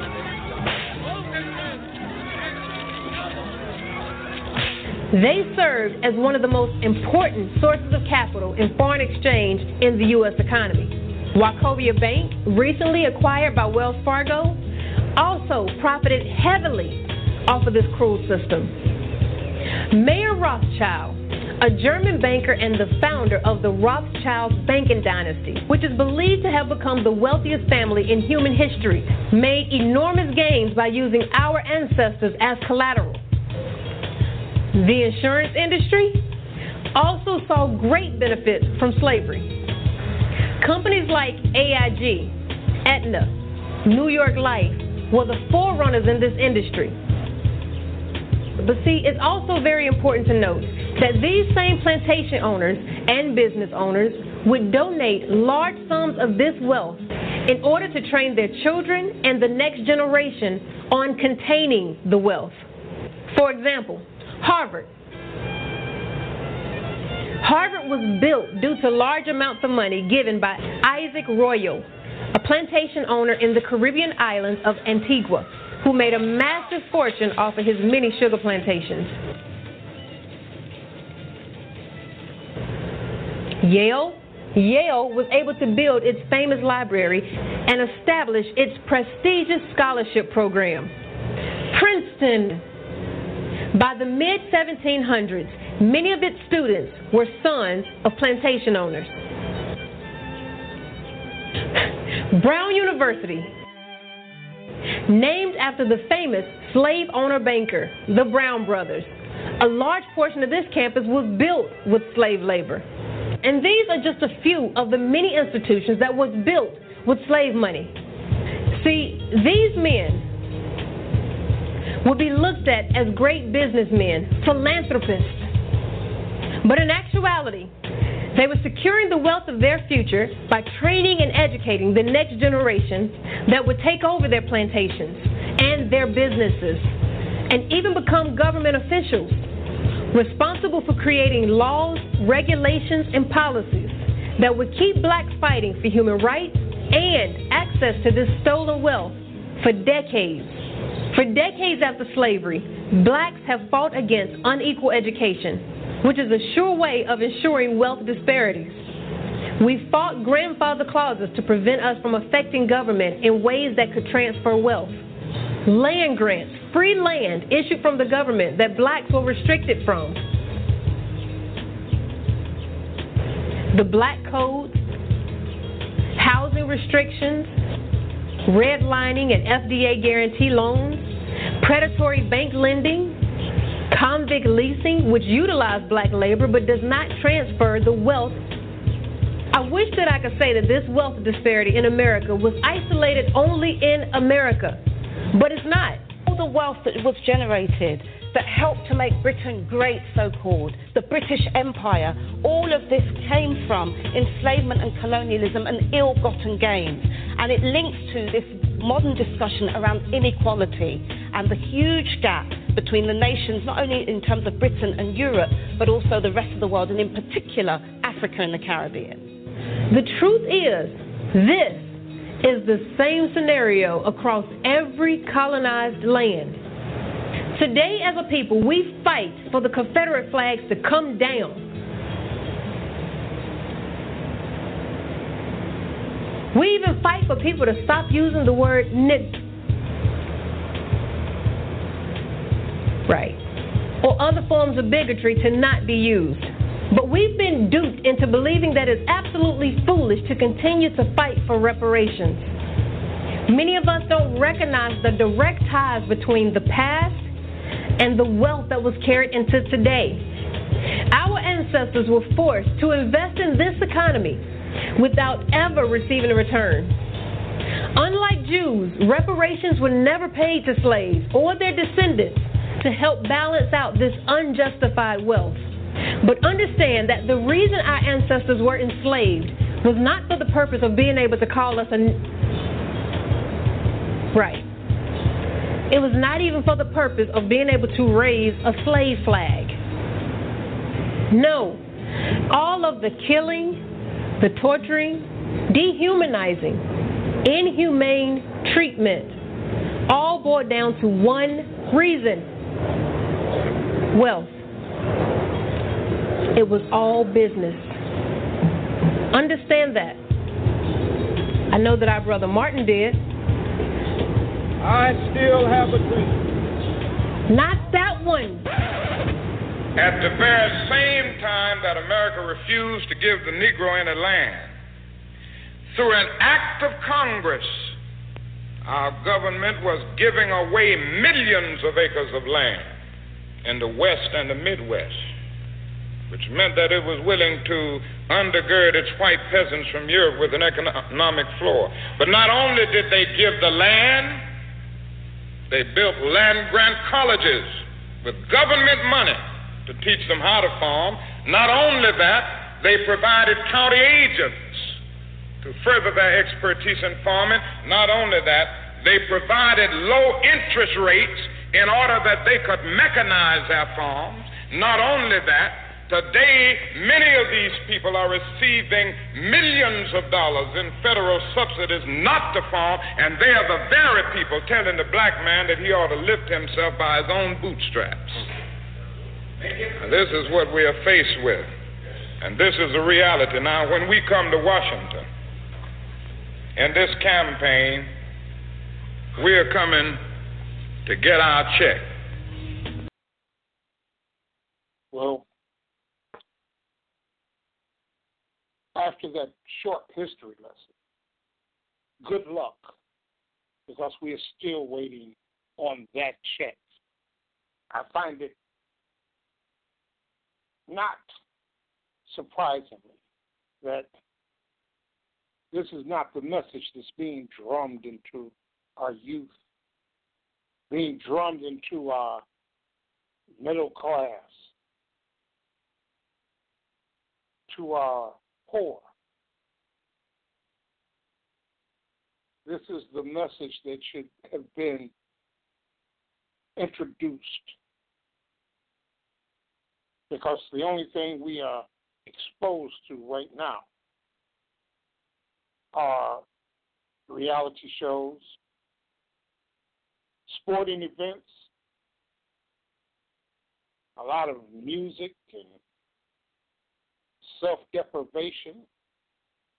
They served as one of the most important sources of capital in foreign exchange in the U.S. economy. Wachovia Bank, recently acquired by Wells Fargo, also profited heavily off of this cruel system. Mayer Rothschild, a German banker and the founder of the Rothschild banking dynasty, which is believed to have become the wealthiest family in human history, made enormous gains by using our ancestors as collateral. The insurance industry also saw great benefits from slavery. Companies like AIG, Aetna, New York Life were the forerunners in this industry. But see, it's also very important to note that these same plantation owners and business owners would donate large sums of this wealth in order to train their children and the next generation on containing the wealth. For example, Harvard, Harvard was built due to large amounts of money given by Isaac Royall, a plantation owner in the Caribbean island of Antigua, who made a massive fortune off of his many sugar plantations. Yale Yale was able to build its famous library and establish its prestigious scholarship program. Princeton. By the mid 1700s, many of its students were sons of plantation owners. Brown University, named after the famous slave owner banker, the Brown brothers. A large portion of this campus was built with slave labor. And these are just a few of the many institutions that was built with slave money. See, these men would be looked at as great businessmen, philanthropists. But in actuality, they were securing the wealth of their future by training and educating the next generation that would take over their plantations and their businesses and even become government officials responsible for creating laws, regulations, and policies that would keep blacks fighting for human rights and access to this stolen wealth for decades. For decades after slavery, blacks have fought against unequal education, which is a sure way of ensuring wealth disparities. We fought grandfather clauses to prevent us from affecting government in ways that could transfer wealth. Land grants free land issued from the government that blacks were restricted from. The black code, housing restrictions, redlining and FDA guarantee loans, predatory bank lending, convict leasing, which utilized black labor but does not transfer the wealth. I wish that I could say that this wealth disparity in America was isolated only in America, but it's not All the wealth that was generated that helped to make Britain great, so called, the British Empire, all of this came from enslavement and colonialism and ill gotten gains. And it links to this modern discussion around inequality and the huge gap between the nations, not only in terms of Britain and Europe, but also the rest of the world, and in particular, Africa and the Caribbean. The truth is, this is the same scenario across every colonized land. Today, as a people, we fight for the Confederate flags to come down. We even fight for people to stop using the word nigger. Right. Or other forms of bigotry to not be used. But we've been duped into believing that it's absolutely foolish to continue to fight for reparations. Many of us don't recognize the direct ties between the past and the wealth that was carried into today. Our ancestors were forced to invest in this economy without ever receiving a return. Unlike Jews, reparations were never paid to slaves or their descendants to help balance out this unjustified wealth. But understand that the reason our ancestors were enslaved was not for the purpose of being able to call us a. Right. It was not even for the purpose of being able to raise a slave flag. No. All of the killing, the torturing, dehumanizing, inhumane treatment all boiled down to one reason wealth. It was all business. Understand that. I know that our brother Martin did. I still have a dream. Not that one. At the very same time that America refused to give the Negro any land, through an act of Congress, our government was giving away millions of acres of land in the West and the Midwest which meant that it was willing to undergird its white peasants from Europe with an economic floor. But not only did they give the land, they built land grant colleges with government money to teach them how to farm. Not only that, they provided county agents to further their expertise in farming. Not only that, they provided low interest rates in order that they could mechanize their farms. Not only that, Today, many of these people are receiving millions of dollars in federal subsidies not to farm, and they are the very people telling the black man that he ought to lift himself by his own bootstraps. Now, this is what we are faced with, and this is the reality. Now, when we come to Washington in this campaign, we are coming to get our check. Well, after that short history lesson, good luck, because we are still waiting on that check. I find it not surprisingly that this is not the message that's being drummed into our youth, being drummed into our middle class, to our poor. This is the message that should have been introduced because the only thing we are exposed to right now are reality shows, sporting events, a lot of music and self deprivation.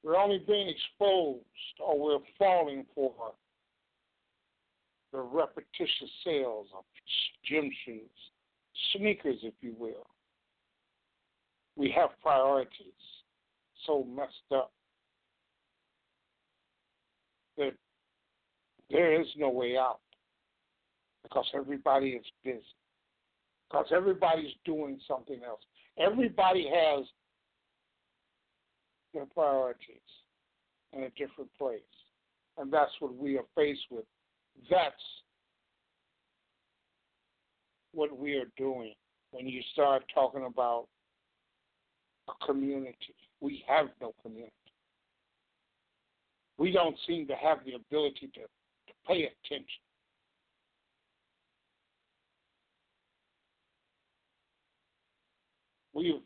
We're only being exposed or we're falling for the repetitious sales of gym shoes, sneakers, if you will. We have priorities so messed up that there is no way out because everybody is busy, because everybody's doing something else. Everybody has their priorities in a different place. And that's what we are faced with. That's what we are doing when you start talking about a community. We have no community. We don't seem to have the ability to, to pay attention. We've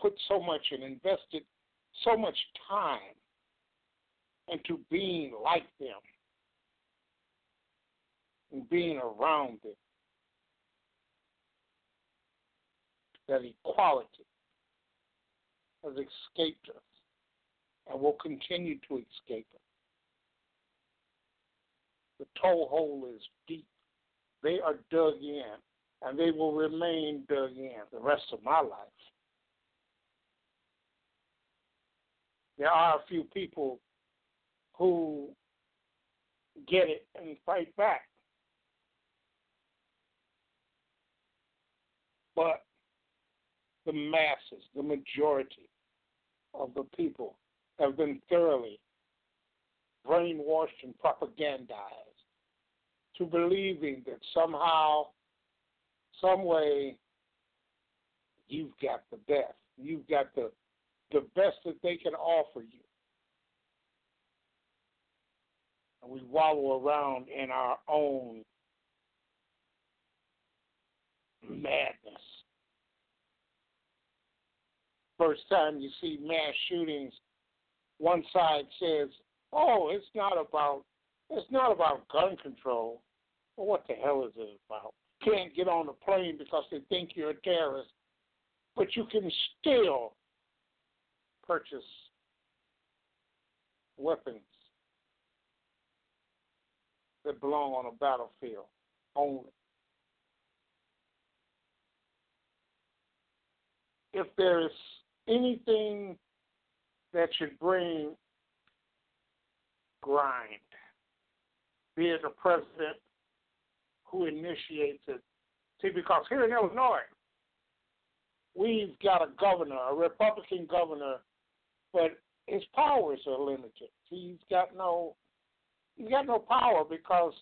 put so much and invested so much time into being like them and being around them that equality has escaped us and will continue to escape us. The toll hole is deep. They are dug in, and they will remain dug in the rest of my life. There are a few people who get it and fight back. But the masses, the majority of the people have been thoroughly brainwashed and propagandized to believing that somehow, some way, you've got the best. You've got the the best that they can offer you. And we wallow around in our own madness. First time you see mass shootings, one side says, "Oh, it's not about it's not about gun control." Well, what the hell is it about? Can't get on the plane because they think you're a terrorist, but you can still purchase weapons that belong on a battlefield only. If there's anything that should bring grind, be it a president who initiates it. See, because here in Illinois, we've got a governor, a Republican governor, but his powers are limited. He's got no he's got no power because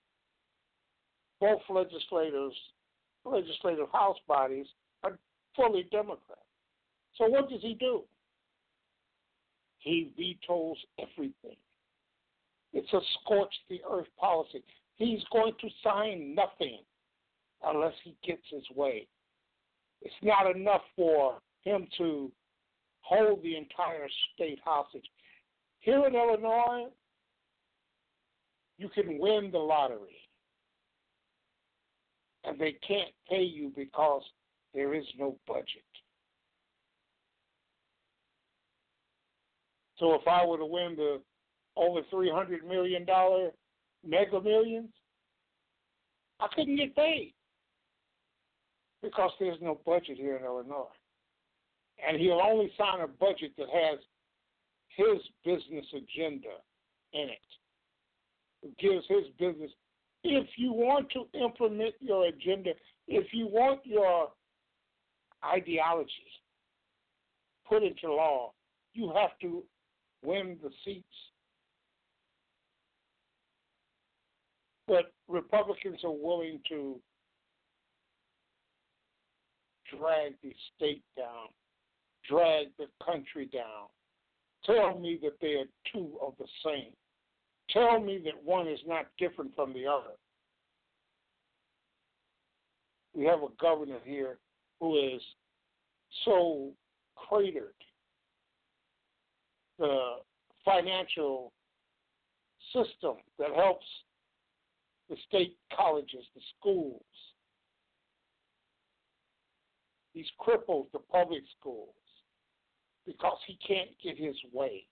both legislators, legislative house bodies are fully Democrat. So what does he do? He vetoes everything. It's a scorch the earth policy. He's going to sign nothing unless he gets his way. It's not enough for him to hold the entire state hostage. Here in Illinois, you can win the lottery. And they can't pay you because there is no budget. So if I were to win the over three hundred million dollar mega millions, I couldn't get paid because there's no budget here in Illinois. And he'll only sign a budget that has his business agenda in it. It gives his business. If you want to implement your agenda, if you want your ideology put into law, you have to win the seats. But Republicans are willing to drag the state down, drag the country down. Tell me that they are two of the same. Tell me that one is not different from the other. We have a governor here who is so cratered the financial system that helps the state colleges, the schools. He's crippled the public schools because he can't get his way.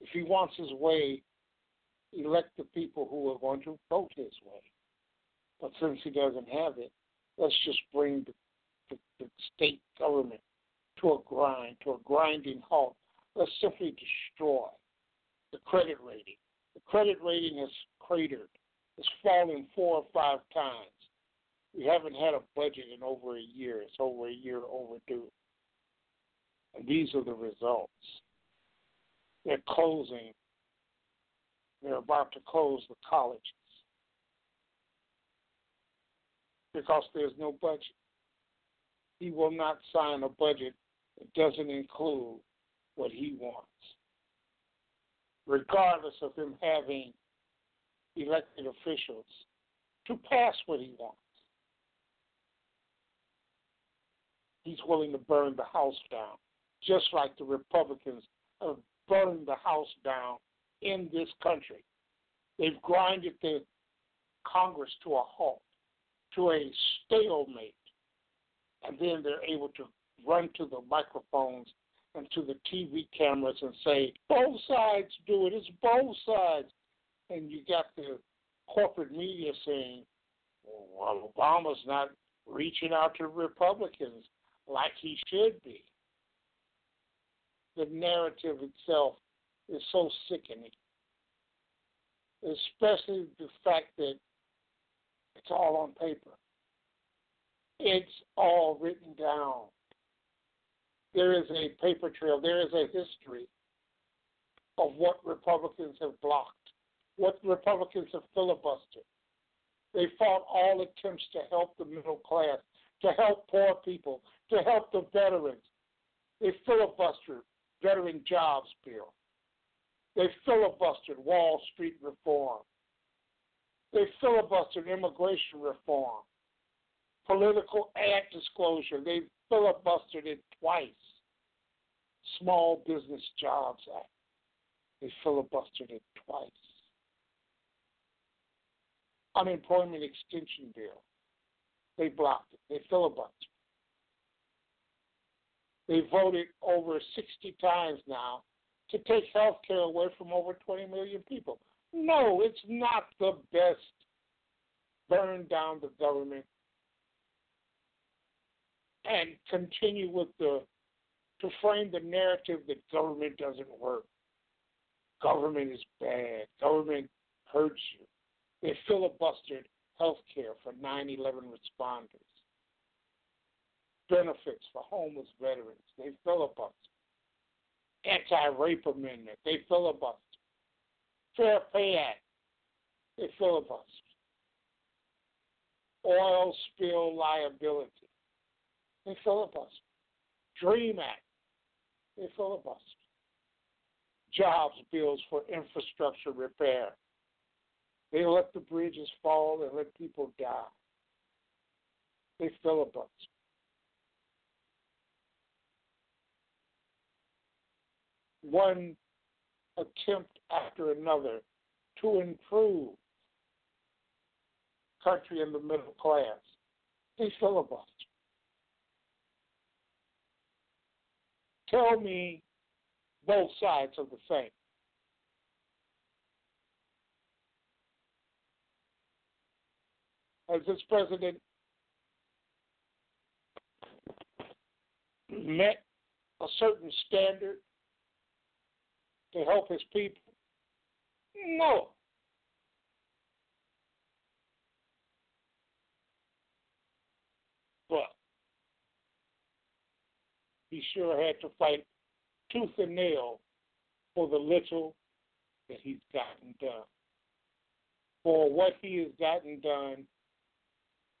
If he wants his way, elect the people who are going to vote his way. But since he doesn't have it, let's just bring the, the, the state government to a grind, to a grinding halt. Let's simply destroy the credit rating. The credit rating has cratered. It's fallen four or five times. We haven't had a budget in over a year. It's over a year overdue. And these are the results. They're closing. They're about to close the colleges because there's no budget. He will not sign a budget that doesn't include what he wants, regardless of him having elected officials to pass what he wants. He's willing to burn the house down, just like the Republicans have burned the house down in this country. They've grinded the Congress to a halt, to a stalemate, and then they're able to run to the microphones and to the TV cameras and say, both sides do it, it's both sides. And you got the corporate media saying, well, Obama's not reaching out to Republicans like he should be. The narrative itself is so sickening, especially the fact that it's all on paper. It's all written down. There is a paper trail, there is a history of what Republicans have blocked, what Republicans have filibustered. They fought all attempts to help the middle class, to help poor people, to help the veterans. They filibustered veteran jobs bill. They filibustered Wall Street reform. They filibustered immigration reform. Political ad disclosure. They filibustered it twice. Small Business Jobs Act. They filibustered it twice. Unemployment extension bill. They blocked it. They filibustered. They voted over 60 times now to take health care away from over 20 million people. No, it's not the best. Burn down the government and continue with the to frame the narrative that government doesn't work. Government is bad. Government hurts you. They filibustered health care for 9 11 responders benefits for homeless veterans. They filibuster. Anti-rape amendment. They filibuster. Fair Pay Act. They filibuster. Oil spill liability. They filibuster. Dream Act. They filibuster. Jobs bills for infrastructure repair. They let the bridges fall and let people die. They filibuster. One attempt after another to improve country in the middle class. They filibuster. Tell me both sides of the same. Has this president met a certain standard to help his people? No. But he sure had to fight tooth and nail for the little that he's gotten done. For what he has gotten done,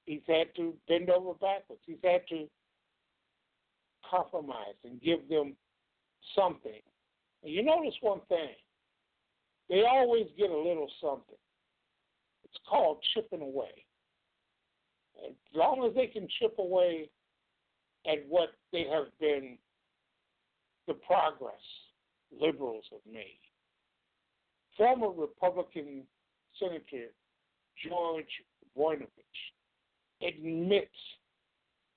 he's had to bend over backwards. He's had to compromise and give them something. And you notice one thing they always get a little something. It's called chipping away. As long as they can chip away at what they have been, the progress liberals have made. Former Republican Senator George Voinovich admits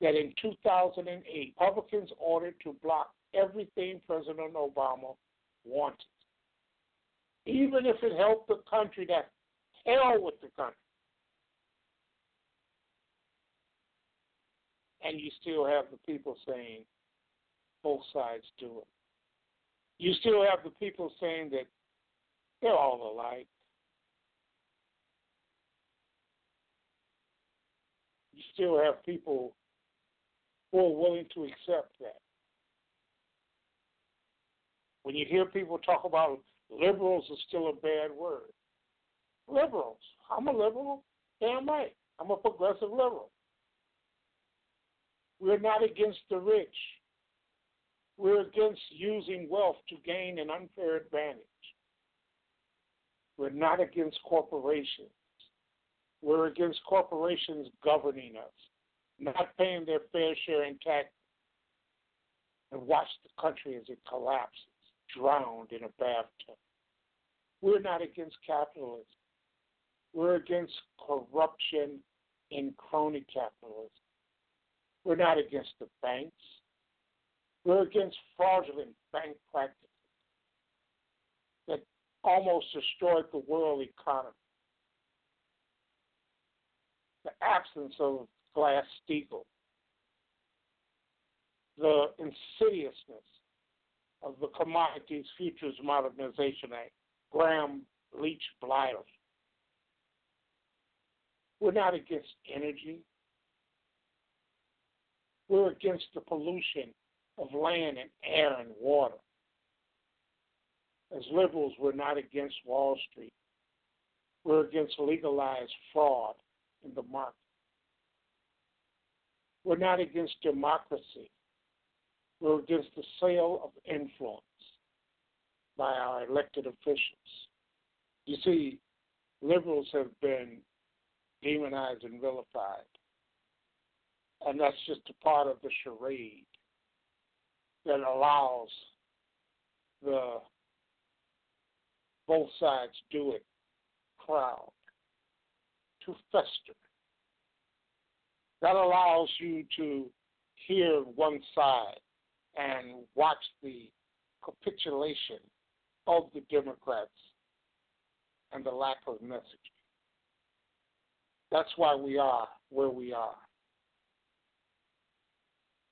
that in 2008, Republicans ordered to block everything President Obama wanted. Even if it helped the country, that hell with the country. And you still have the people saying both sides do it. You still have the people saying that they're all alike. You still have people who are willing to accept that. When you hear people talk about liberals is still a bad word. Liberals. I'm a liberal. Damn right. I'm a progressive liberal. We're not against the rich. We're against using wealth to gain an unfair advantage. We're not against corporations. We're against corporations governing us, not paying their fair share in tax, and watch the country as it collapses, drowned in a bathtub. We're not against capitalism. We're against corruption in crony capitalism. We're not against the banks. We're against fraudulent bank practices that almost destroyed the world economy. The absence of Glass Steagall, the insidiousness of the Commodities Futures Modernization Act, Gramm Leach Bliley. We're not against energy. We're against the pollution of land and air and water. As liberals, we're not against Wall Street. We're against legalized fraud in the market. We're not against democracy. We're against the sale of influence by our elected officials. You see, liberals have been demonized and vilified. And that's just a part of the charade that allows the both sides do it crowd to fester. That allows you to hear one side and watch the capitulation of the Democrats and the lack of messaging. That's why we are where we are.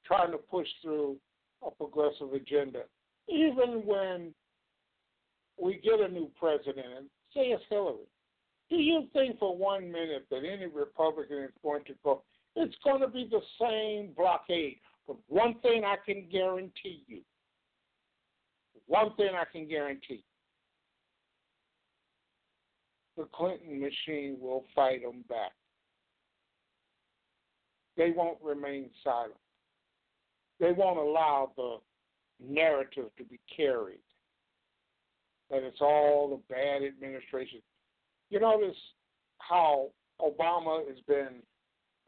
Trying to push through a progressive agenda, even when we get a new president, and say it's Hillary. Do you think for one minute that any Republican is going to go? It's going to be the same blockade. But one thing I can guarantee you one thing I can guarantee the Clinton machine will fight them back. They won't remain silent. They won't allow the narrative to be carried that it's all the bad administration. You notice how Obama has been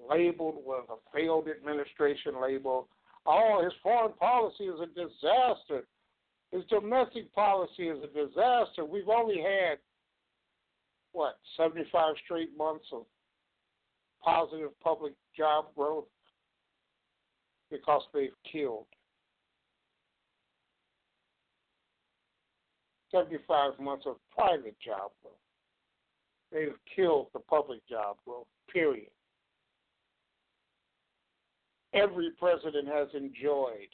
labeled with a failed administration label. Oh, his foreign policy is a disaster. His domestic policy is a disaster. We've only had, what, 75 straight months of positive public job growth because they've killed 75 months of private job growth. They've killed the public job growth, period. Every president has enjoyed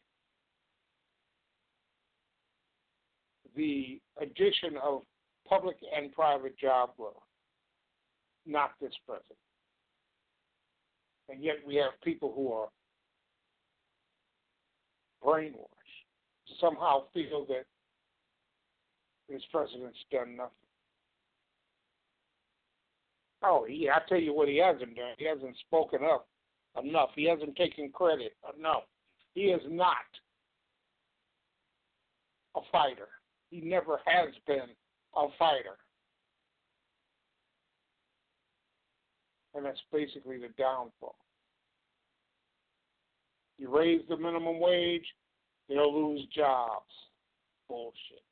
the addition of public and private job growth, not this president. And yet we have people who are brainwashed somehow feel that this president's done nothing. Oh, he, I tell you what he hasn't done. He hasn't spoken up enough. He hasn't taken credit enough. He is not a fighter. He never has been a fighter. And that's basically the downfall. You raise the minimum wage, they'll lose jobs. Bullshit.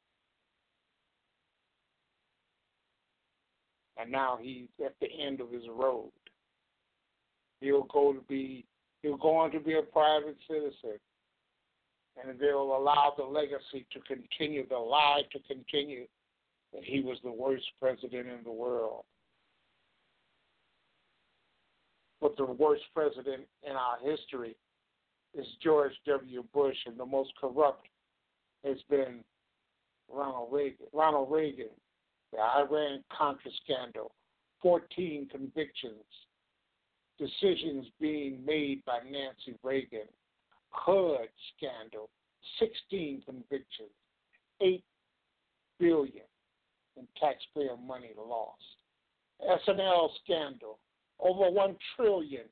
And now he's at the end of his road. He'll go to be he'll go on to be a private citizen. And they'll allow the legacy to continue, the lie to continue that he was the worst president in the world. But the worst president in our history is George W. Bush, and the most corrupt has been Ronald Reagan. Ronald Reagan, the Iran Contra scandal, 14 convictions, decisions being made by Nancy Reagan, HUD scandal, 16 convictions, 8 billion in taxpayer money lost. S&L scandal, over 1 trillion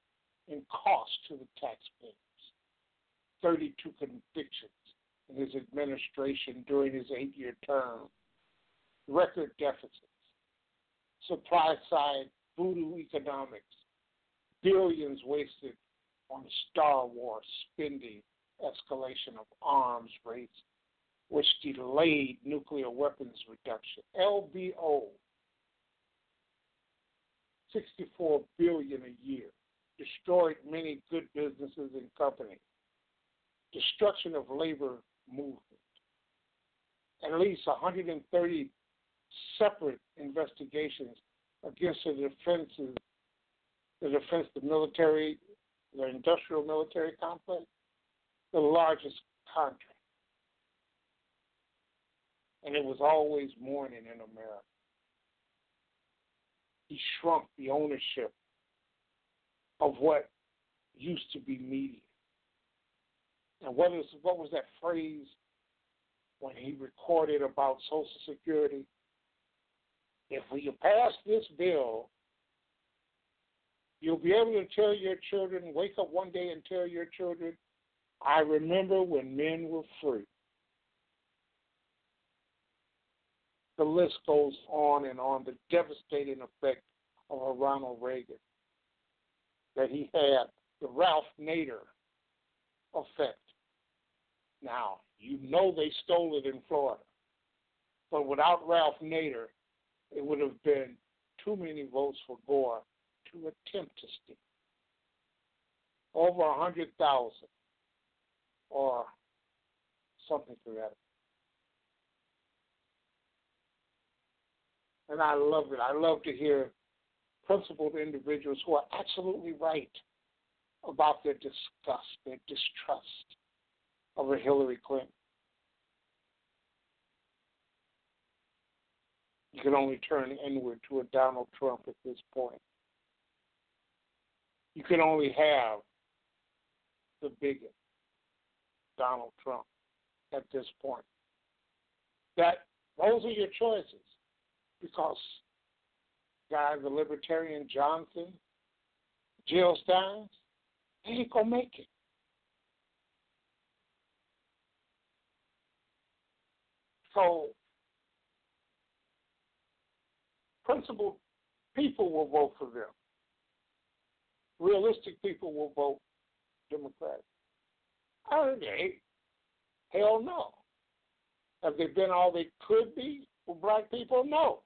in cost to the taxpayers. 32 convictions in his administration during his eight-year term. Record deficits. Supply side voodoo economics. Billions wasted on Star Wars spending, escalation of arms rates, which delayed nuclear weapons reduction. LBO, 64 billion a year, destroyed many good businesses and companies. Destruction of labor movement. At least 130 separate investigations against the defenses, the defense, the military, the industrial military complex, the largest contract. And it was always mourning in America. He shrunk the ownership of what used to be media. And what is what was that phrase when he recorded about Social Security? If we pass this bill, you'll be able to tell your children, wake up one day and tell your children, I remember when men were free. The list goes on and on, the devastating effect of Ronald Reagan that he had, the Ralph Nader effect. Now, you know they stole it in Florida. But without Ralph Nader, it would have been too many votes for Gore to attempt to steal. Over a hundred thousand or something to that. And I love it. I love to hear principled individuals who are absolutely right about their disgust, their distrust of a Hillary Clinton. You can only turn inward to a Donald Trump at this point. You can only have the bigot, Donald Trump, at this point. That those are your choices, because guy, the libertarian Johnson, Jill Stein, they ain't gonna make it. So, principled people will vote for them. Realistic people will vote Democratic. Are oh, they? Hell no. Have they been all they could be for black people? No.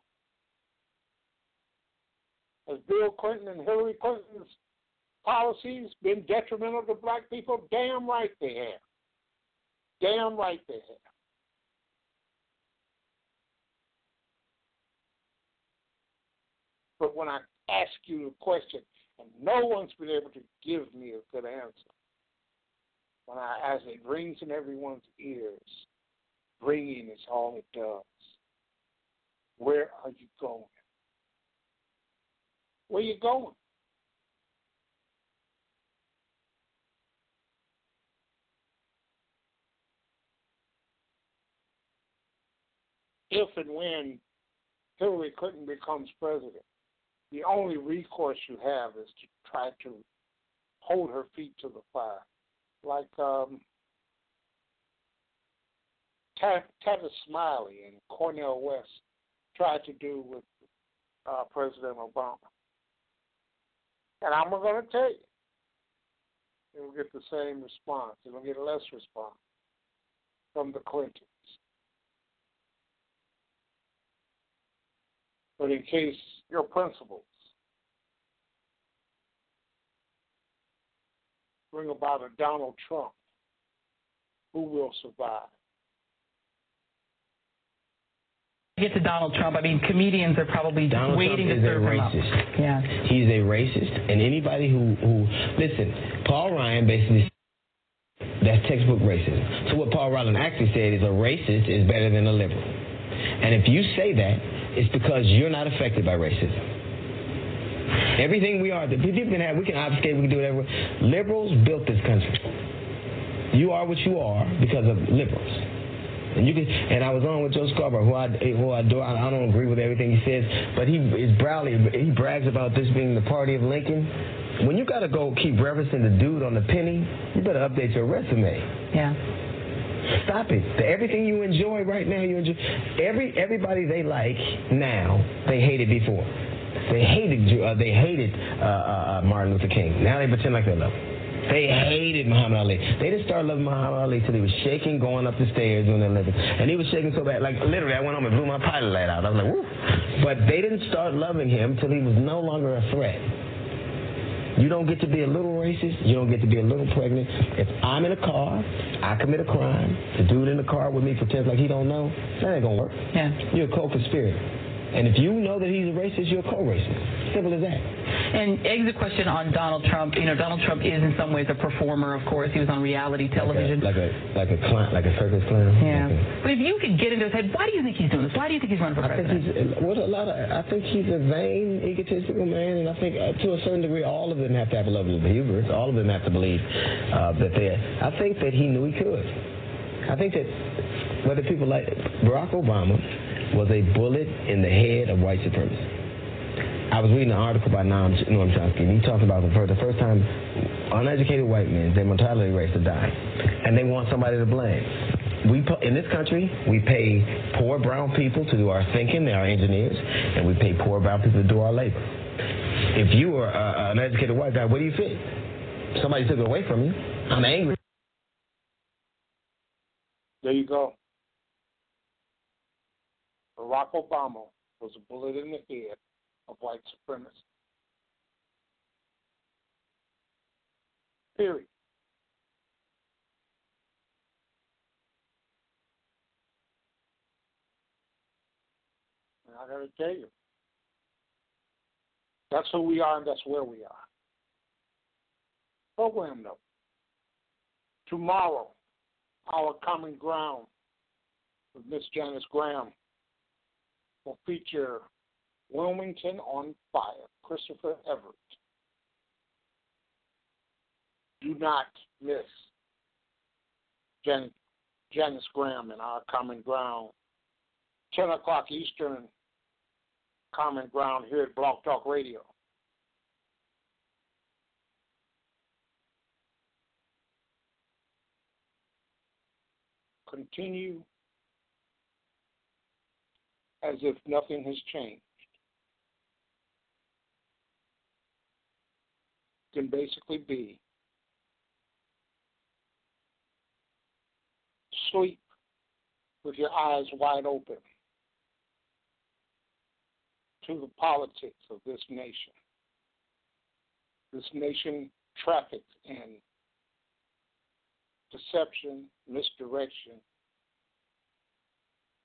Has Bill Clinton and Hillary Clinton's policies been detrimental to black people? Damn right they have. Damn right they have. But when I ask you a question and no one's been able to give me a good answer, when I ask it rings in everyone's ears, ringing is all it does. Where are you going? Where are you going? If and when Hillary Clinton becomes president, the only recourse you have is to try to hold her feet to the fire, like um, Tavis Smiley and Cornel West tried to do with uh, President Obama. And I'm going to tell you, will get the same response. Will get less response from the Clintons. But in case your principles bring about a Donald Trump, who will survive? get to Donald Trump, I mean, comedians are probably Donald waiting Trump to serve a him up. racist. Yeah. He's a racist, and anybody who who listen, Paul Ryan basically that's textbook racism. So what Paul Ryan actually said is a racist is better than a liberal, and if you say that, it's because you're not affected by racism. Everything we are, the people can have, we can obfuscate, we can do whatever. Liberals built this country. You are what you are because of liberals. And you can, and I was on with Joe Scarborough, who I who I adore. I don't agree with everything he says, but he is proudly he brags about this being the party of Lincoln. When you got to go keep referencing the dude on the penny, you better update your resume. Yeah. Stop it. Everything you enjoy right now, you enjoy. Every everybody they like now, they hated before. They hated uh, they hated uh, uh, Martin Luther King. Now they pretend like they love him. They hated Muhammad Ali. They didn't start loving Muhammad Ali till he was shaking going up the stairs when they're living. And he was shaking so bad, like literally, I went home and blew my pilot light out. I was like, woo. But they didn't start loving him till he was no longer a threat. You don't get to be a little racist. You don't get to be a little pregnant. If I'm in a car, I commit a crime. The dude in the car with me pretends like he don't know. That ain't gonna work. Yeah. You're a co-conspirator. And if you know that he's a racist, you're a co-racist. Simple as that. And exit question on Donald Trump. You know, Donald Trump is in some ways a performer. Of course, he was on reality television. Like a like a clown, like a circus clown. yeah. Okay. But if you could get into his head, why do you think he's doing this? Why do you think he's running for I think president? he's what a lot of. I think he's a vain, egotistical man, and I think uh, to a certain degree, all of them have to have a level of hubris. All of them have to believe uh, that they. I think that he knew he could. I think that whether people like Barack Obama was a bullet in the head of white supremacy. I was reading an article by Noam, Chomsky, and he talked about the first, the first time uneducated white men, their mortality rates are dying, and they want somebody to blame. We in this country, we pay poor brown people to do our thinking, they're our engineers, and we pay poor brown people to do our labor. If you were uh, an educated white guy, where do you fit? Somebody took it away from you. I'm angry. There you go. Barack Obama was a bullet in the head of white supremacy. Period. And I gotta tell you, that's who we are and that's where we are. Program note. Tomorrow, our common ground with Miss Janice Graham will feature Wilmington on Fire, Christopher Everett. Do not miss Jan- Janice Graham and our Common Ground, 10 o'clock Eastern, Common Ground here at Blog Talk Radio. Continue as if nothing has changed. Can basically be sleep with your eyes wide open to the politics of this nation. This nation traffics in deception, misdirection,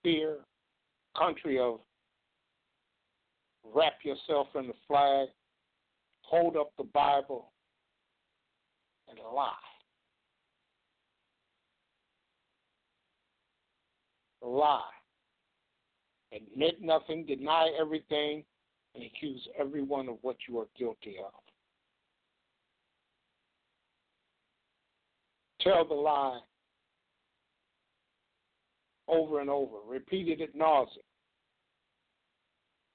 fear, country of wrap yourself in the flag, hold up the Bible, and lie. Lie. Admit nothing, deny everything, and accuse everyone of what you are guilty of. Tell the lie over and over, repeated it at nauseam.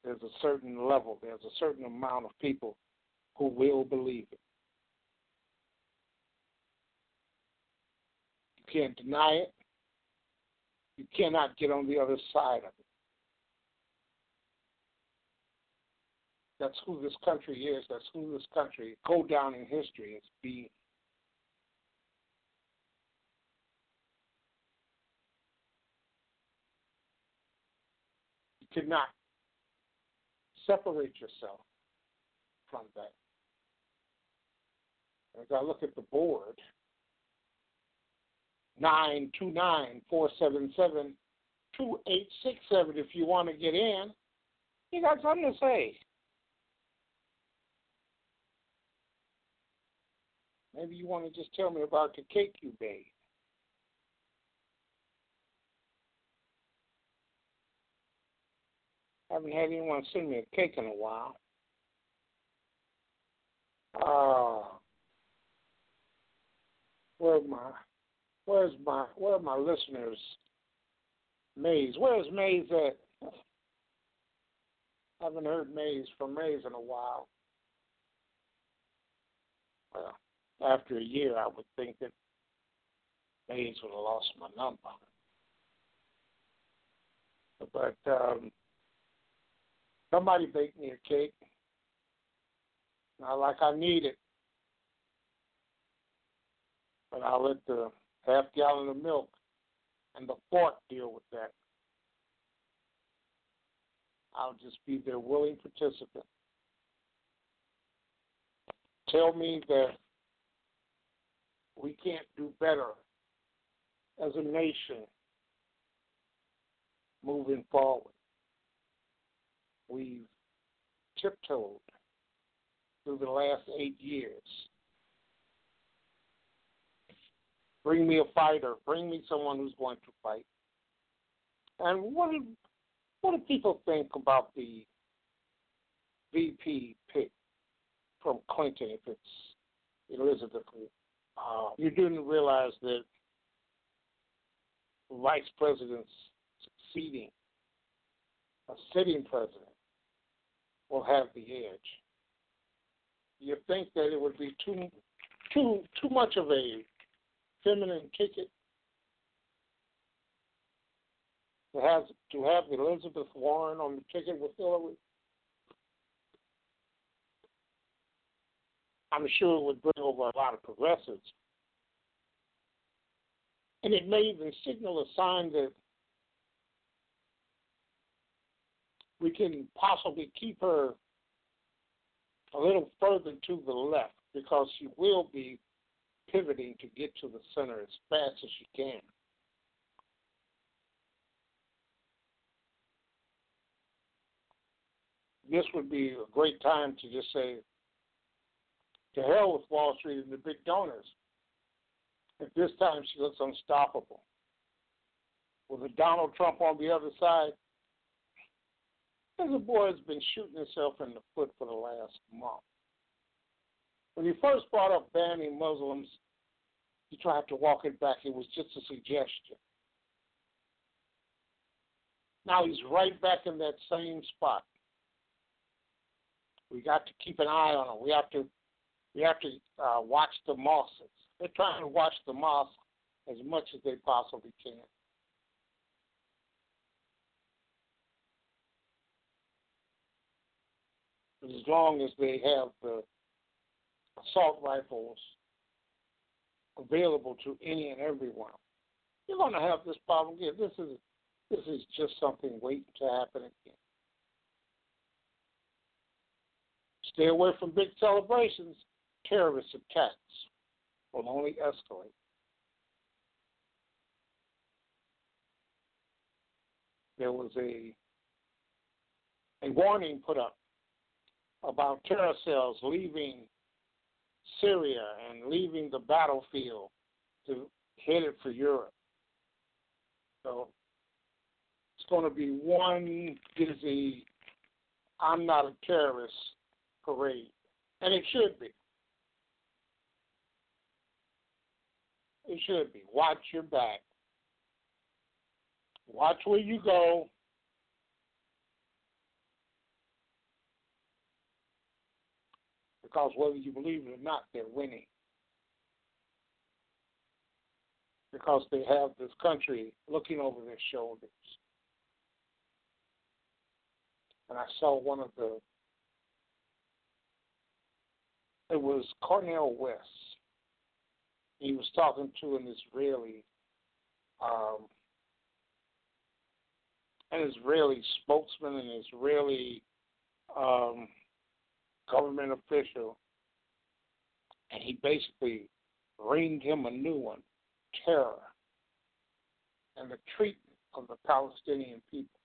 There's a certain level, there's a certain amount of people who will believe it. You can't deny it. You cannot get on the other side of it. That's who this country is. That's who this country go down in history as being. Cannot separate yourself from that. As I look at the board, nine two nine four seven seven two eight six seven. If you want to get in, you got something to say. Maybe you want to just tell me about the cake you baked. Haven't had anyone send me a cake in a while. Uh, where my where's my where are my listeners? Maze. Where's Maze at? I haven't heard Maze from Maze in a while. Well, after a year, I would think that Maze would have lost my number. But um, somebody baked me a cake. Not like I need it, but I'll let the half gallon of milk and the fork deal with that. I'll just be their willing participant. Tell me that we can't do better as a nation moving forward. We've tiptoed through the last eight years. Bring me a fighter. Bring me someone who's going to fight. And what do, what do people think about the VP pick from Clinton if it's Elizabeth uh, you didn't realize that vice presidents succeeding a sitting president will have the edge. You think that it would be too too too much of a feminine ticket to have to have Elizabeth Warren on the ticket with Hillary? I'm sure it would bring over a lot of progressives. And it may even signal a sign that we can possibly keep her a little further to the left because she will be pivoting to get to the center as fast as she can. This would be a great time to just say, to hell with Wall Street and the big donors. At this time, she looks unstoppable. With Donald Trump on the other side, the boy has been shooting himself in the foot for the last month. When he first brought up banning Muslims, he tried to walk it back. It was just a suggestion. Now he's right back in that same spot. We got to keep an eye on him. We have to we have to uh, watch the mosques. They're trying to watch the mosque as much as they possibly can. As long as they have the assault rifles available to any and everyone, you're going to have this problem again. This is This is just something waiting to happen again. Stay away from big celebrations. Terrorist attacks will only escalate. There was a a warning put up about cells leaving Syria and leaving the battlefield to headed for Europe. So it's going to be one busy I'm not a terrorist parade. And it should be. It should be. Watch your back. Watch where you go. Because whether you believe it or not, they're winning. Because they have this country looking over their shoulders. And I saw one of the, it was Cornel West. He was talking to an Israeli, um, an Israeli spokesman, an Israeli um, government official, and he basically reigned him a new one terror and the treatment of the Palestinian people.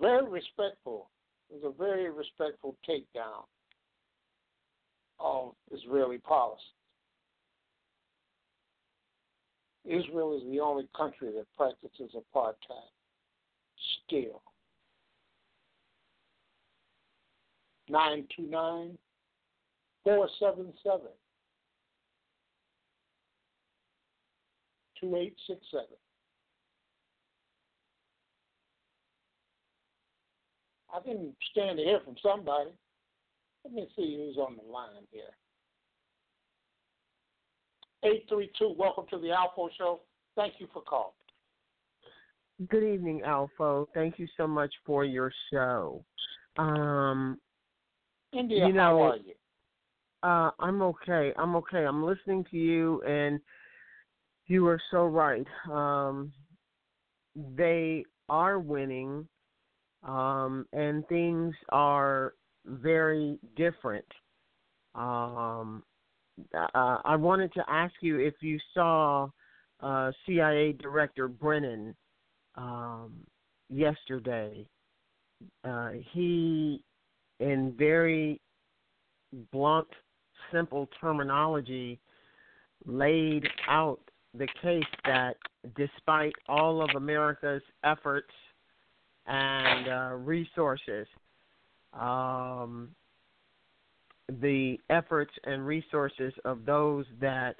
Very respectful. It was a very respectful takedown of Israeli policy. Israel is the only country that practices apartheid still. 929 477 2867. I can stand to hear from somebody. Let me see who's on the line here. 832, welcome to the ALFO Show. Thank you for calling. Good evening, ALFO. Thank you so much for your show. Um, India, you know, how are you? Uh, I'm okay. I'm okay. I'm listening to you, and you are so right. Um, they are winning, um, and things are very different. Um, uh, I wanted to ask you if you saw uh, CIA Director Brennan um, yesterday. Uh, he, in very blunt, simple terminology, laid out the case that despite all of America's efforts and uh, resources, um, the efforts and resources of those that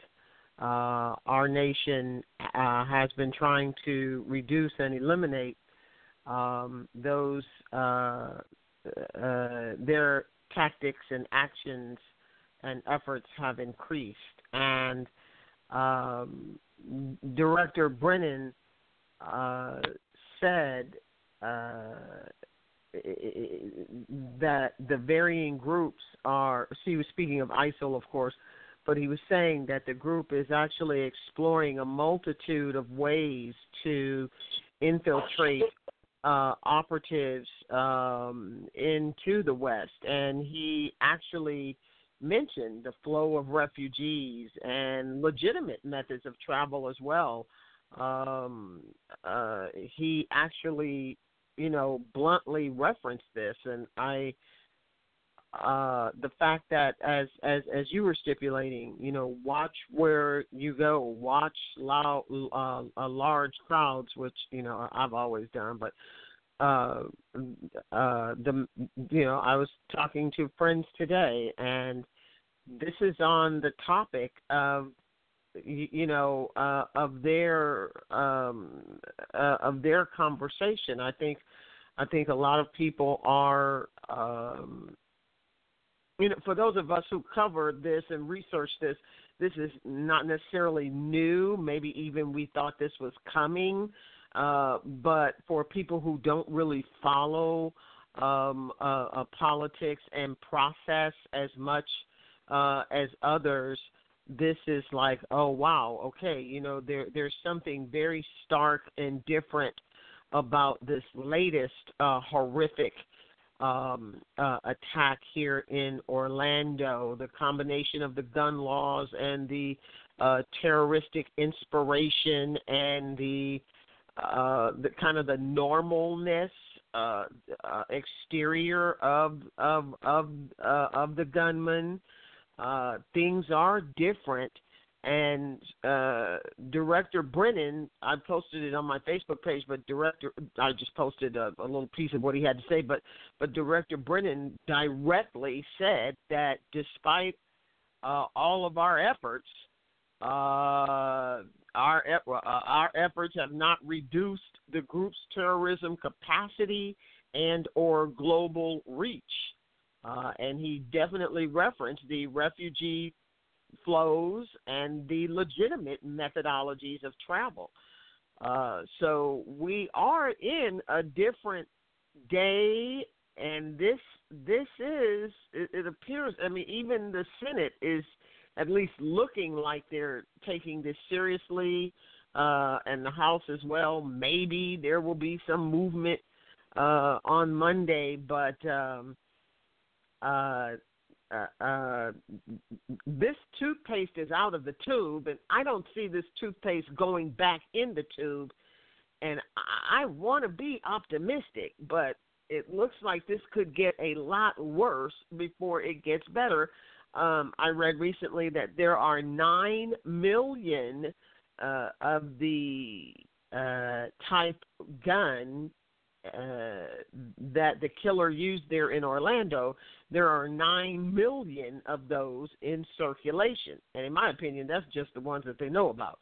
uh, our nation uh, has been trying to reduce and eliminate um, those uh, their tactics and actions and efforts have increased and um, Director Brennan uh, said uh, that the varying groups are. She was speaking of ISIL, of course, but he was saying that the group is actually exploring a multitude of ways to infiltrate uh, operatives um, into the West, and he actually mentioned the flow of refugees and legitimate methods of travel as well. Um, uh, he actually, you know, bluntly referenced this, and I, uh, the fact that as as as you were stipulating, you know, watch where you go, watch loud, uh, uh, large crowds, which you know I've always done, but uh uh the you know i was talking to friends today and this is on the topic of you, you know uh of their um uh, of their conversation. I think i think a lot of people are um you know for those of us who cover this and research this this is not necessarily new. Maybe even we thought this was coming. Uh, but for people who don't really follow um, uh, uh, politics and process as much uh, as others, this is like, oh wow, okay, you know, there there's something very stark and different about this latest uh, horrific um, uh, attack here in Orlando. The combination of the gun laws and the uh, terroristic inspiration and the uh, the kind of the normalness uh, uh, exterior of of of uh, of the gunman. Uh, things are different, and uh, Director Brennan, I posted it on my Facebook page, but Director, I just posted a, a little piece of what he had to say, but but Director Brennan directly said that despite uh, all of our efforts, uh, our uh, our efforts have not reduced the group's terrorism capacity and or global reach. Uh, and he definitely referenced the refugee flows and the legitimate methodologies of travel. Uh, so we are in a different day, and this this is it, it appears. I mean, even the Senate is at least looking like they're taking this seriously, uh, and the House as well. Maybe there will be some movement uh, on Monday, but um, uh, uh, uh, this toothpaste is out of the tube, and I don't see this toothpaste going back in the tube. And I, I want to be optimistic, but it looks like this could get a lot worse before it gets better. Um, I read recently that there are nine million uh, of the uh, type gun uh, that the killer used there in Orlando, there are 9 million of those in circulation. And in my opinion, that's just the ones that they know about.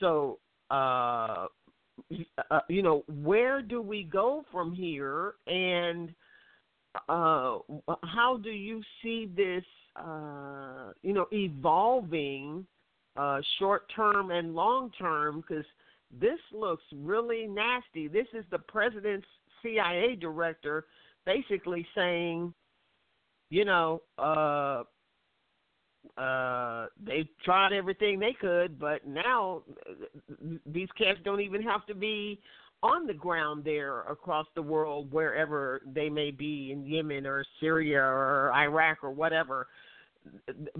So, uh, uh, you know, where do we go from here? And uh, how do you see this, uh, you know, evolving uh, short term and long term? Because this looks really nasty. This is the president's CIA director basically saying, you know, uh, uh, they tried everything they could, but now these cats don't even have to be on the ground there across the world, wherever they may be in Yemen or Syria or Iraq or whatever.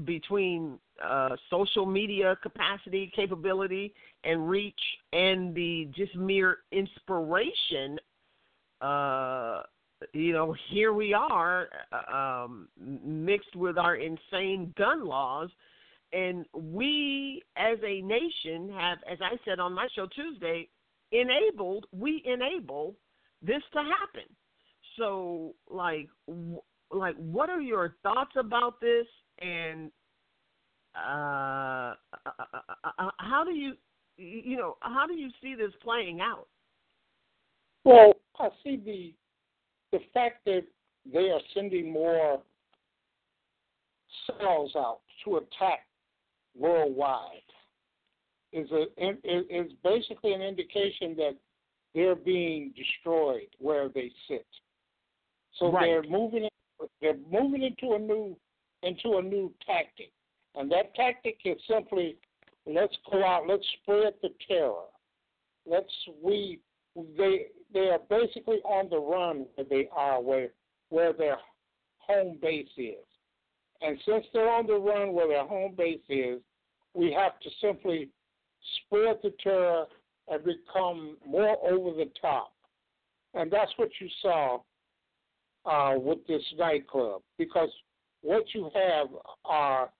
Between uh, social media capacity, capability, and reach, and the just mere inspiration uh, you know, here we are, uh, um, mixed with our insane gun laws, and we as a nation have, as I said on my show Tuesday, enabled, we enable this to happen. So, like, w- like, what are your thoughts about this, and uh, uh, uh, how do you, you know, how do you see this playing out? Well, I see the the fact that they are sending more cells out to attack worldwide is a is basically an indication that they're being destroyed where they sit. So right. they're moving they're moving into a new into a new tactic, and that tactic is simply let's go out, let's spread the terror, let's we they they are basically on the run where they are, where where their home base is. And since they're on the run where their home base is, we have to simply spread the terror and become more over the top. And that's what you saw uh, with this nightclub. Because what you have are,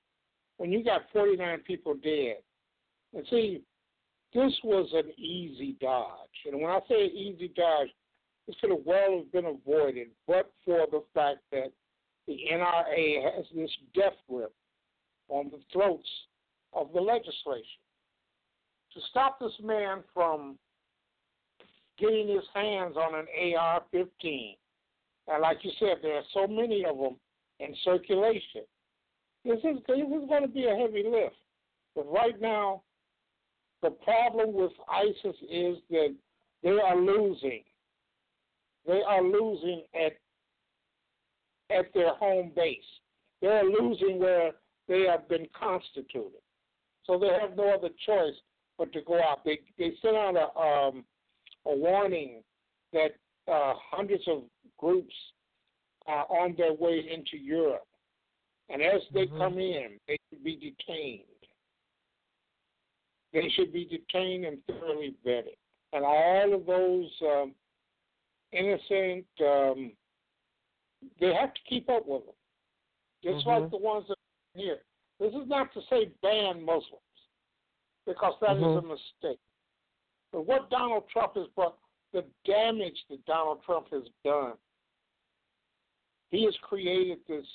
when you got 49 people dead, and see, this was an easy dodge. And when I say easy dodge, this could have well have been avoided, but for the fact that the NRA has this death grip on the throats of the legislation. To stop this man from getting his hands on an AR 15, and like you said, there are so many of them in circulation, this is, this is going to be a heavy lift. But right now, the problem with ISIS is that they are losing. They are losing at at their home base. They are losing where they have been constituted. So they have no other choice but to go out. They they sent out a um, a warning that uh, hundreds of groups are on their way into Europe, and as they Mhm. come in, they should be detained. They should be detained and thoroughly vetted, and all of those um, innocent, um, they have to keep up with them, just like Mhm. the ones that are here. This is not to say ban Muslims, because that is a Mhm. mistake. But what Donald Trump has brought, the damage that Donald Trump has done, he has created this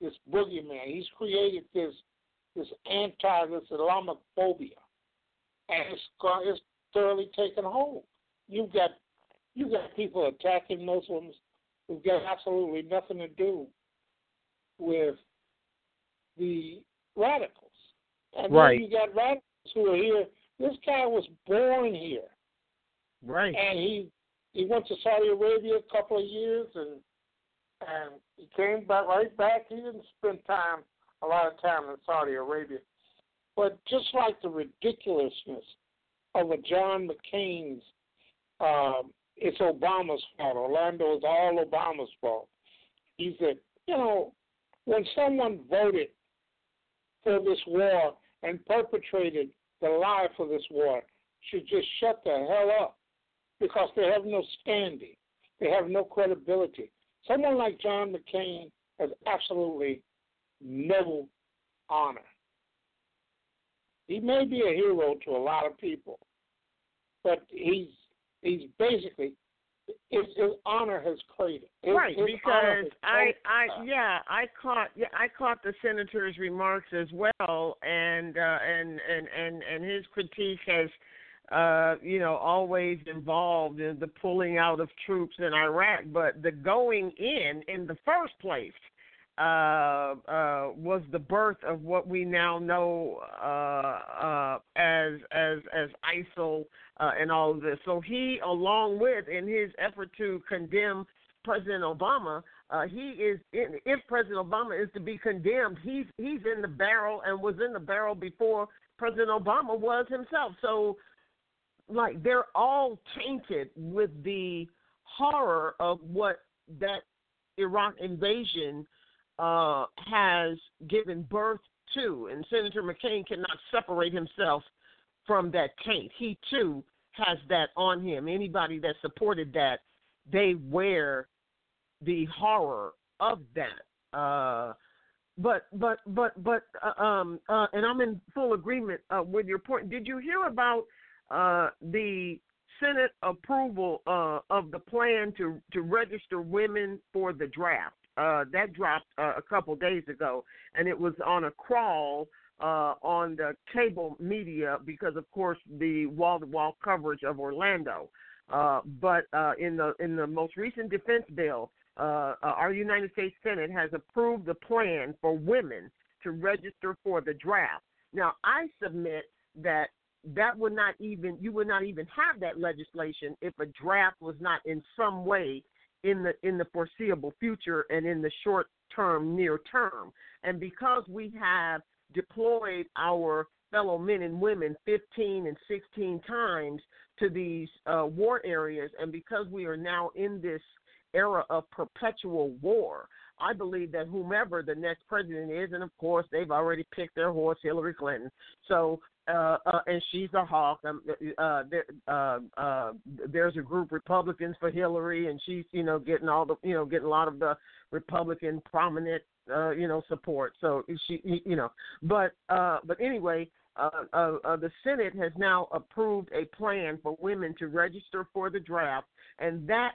this boogeyman. He's created this this anti this Islamophobia, and it's go- it's thoroughly taken hold. You've got you've got people attacking Muslims who've got absolutely nothing to do with the radicals, and Right. then you got radicals who are here. This guy was born here. Right. And he he went to Saudi Arabia a couple of years and and he came back right back. He didn't spend time a lot of time in Saudi Arabia. But just like the ridiculousness of a John McCain's um, it's Obama's fault. Orlando is all Obama's fault. He said, you know, when someone voted for this war and perpetrated the lie for this war should just shut the hell up because they have no standing. They have no credibility. Someone like John McCain has absolutely no honor. He may be a hero to a lot of people, but he's he's basically his, his honor has cratered. His, right, because I, I, yeah, I caught, yeah, I caught the senator's remarks as well, and uh, and and and and his critique has, uh, you know, always involved in the pulling out of troops in Iraq, but the going in in the first place. Uh, uh, was the birth of what we now know uh, uh, as as as ISIL uh, and all of this. So he, along with, in his effort to condemn President Obama, he is. In, if President Obama is to be condemned, he's he's in the barrel and was in the barrel before President Obama was himself. So, like, they're all tainted with the horror of what that Iraq invasion uh, has given birth to, and Senator McCain cannot separate himself from that taint. He too has that on him. Anybody that supported that, they wear the horror of that. Uh, but but but but uh, um uh, and I'm in full agreement uh, with your point. Did you hear about uh, the Senate approval uh, of the plan to to register women for the draft? Uh, that dropped uh, a couple days ago, and it was on a crawl uh, on the cable media because, of course, the wall-to-wall coverage of Orlando. Uh, but uh, in the in the most recent defense bill, uh, uh, our United States Senate has approved the plan for women to register for the draft. Now, I submit that that would not even you would not even have that legislation if a draft was not in some way in the in the foreseeable future and in the short term near term and because we have deployed our fellow men and women 15 and 16 times to these uh, war areas and because we are now in this era of perpetual war I believe that whomever the next president is, and of course they've already picked their horse, Hillary Clinton. So, uh, uh, and she's a hawk. Um, uh, there, uh, uh, there's a group Republicans for Hillary, and she's you know getting all the you know getting a lot of the Republican prominent uh, you know support. So she you know, but uh, but anyway. Uh, uh, uh, the Senate has now approved a plan for women to register for the draft, and that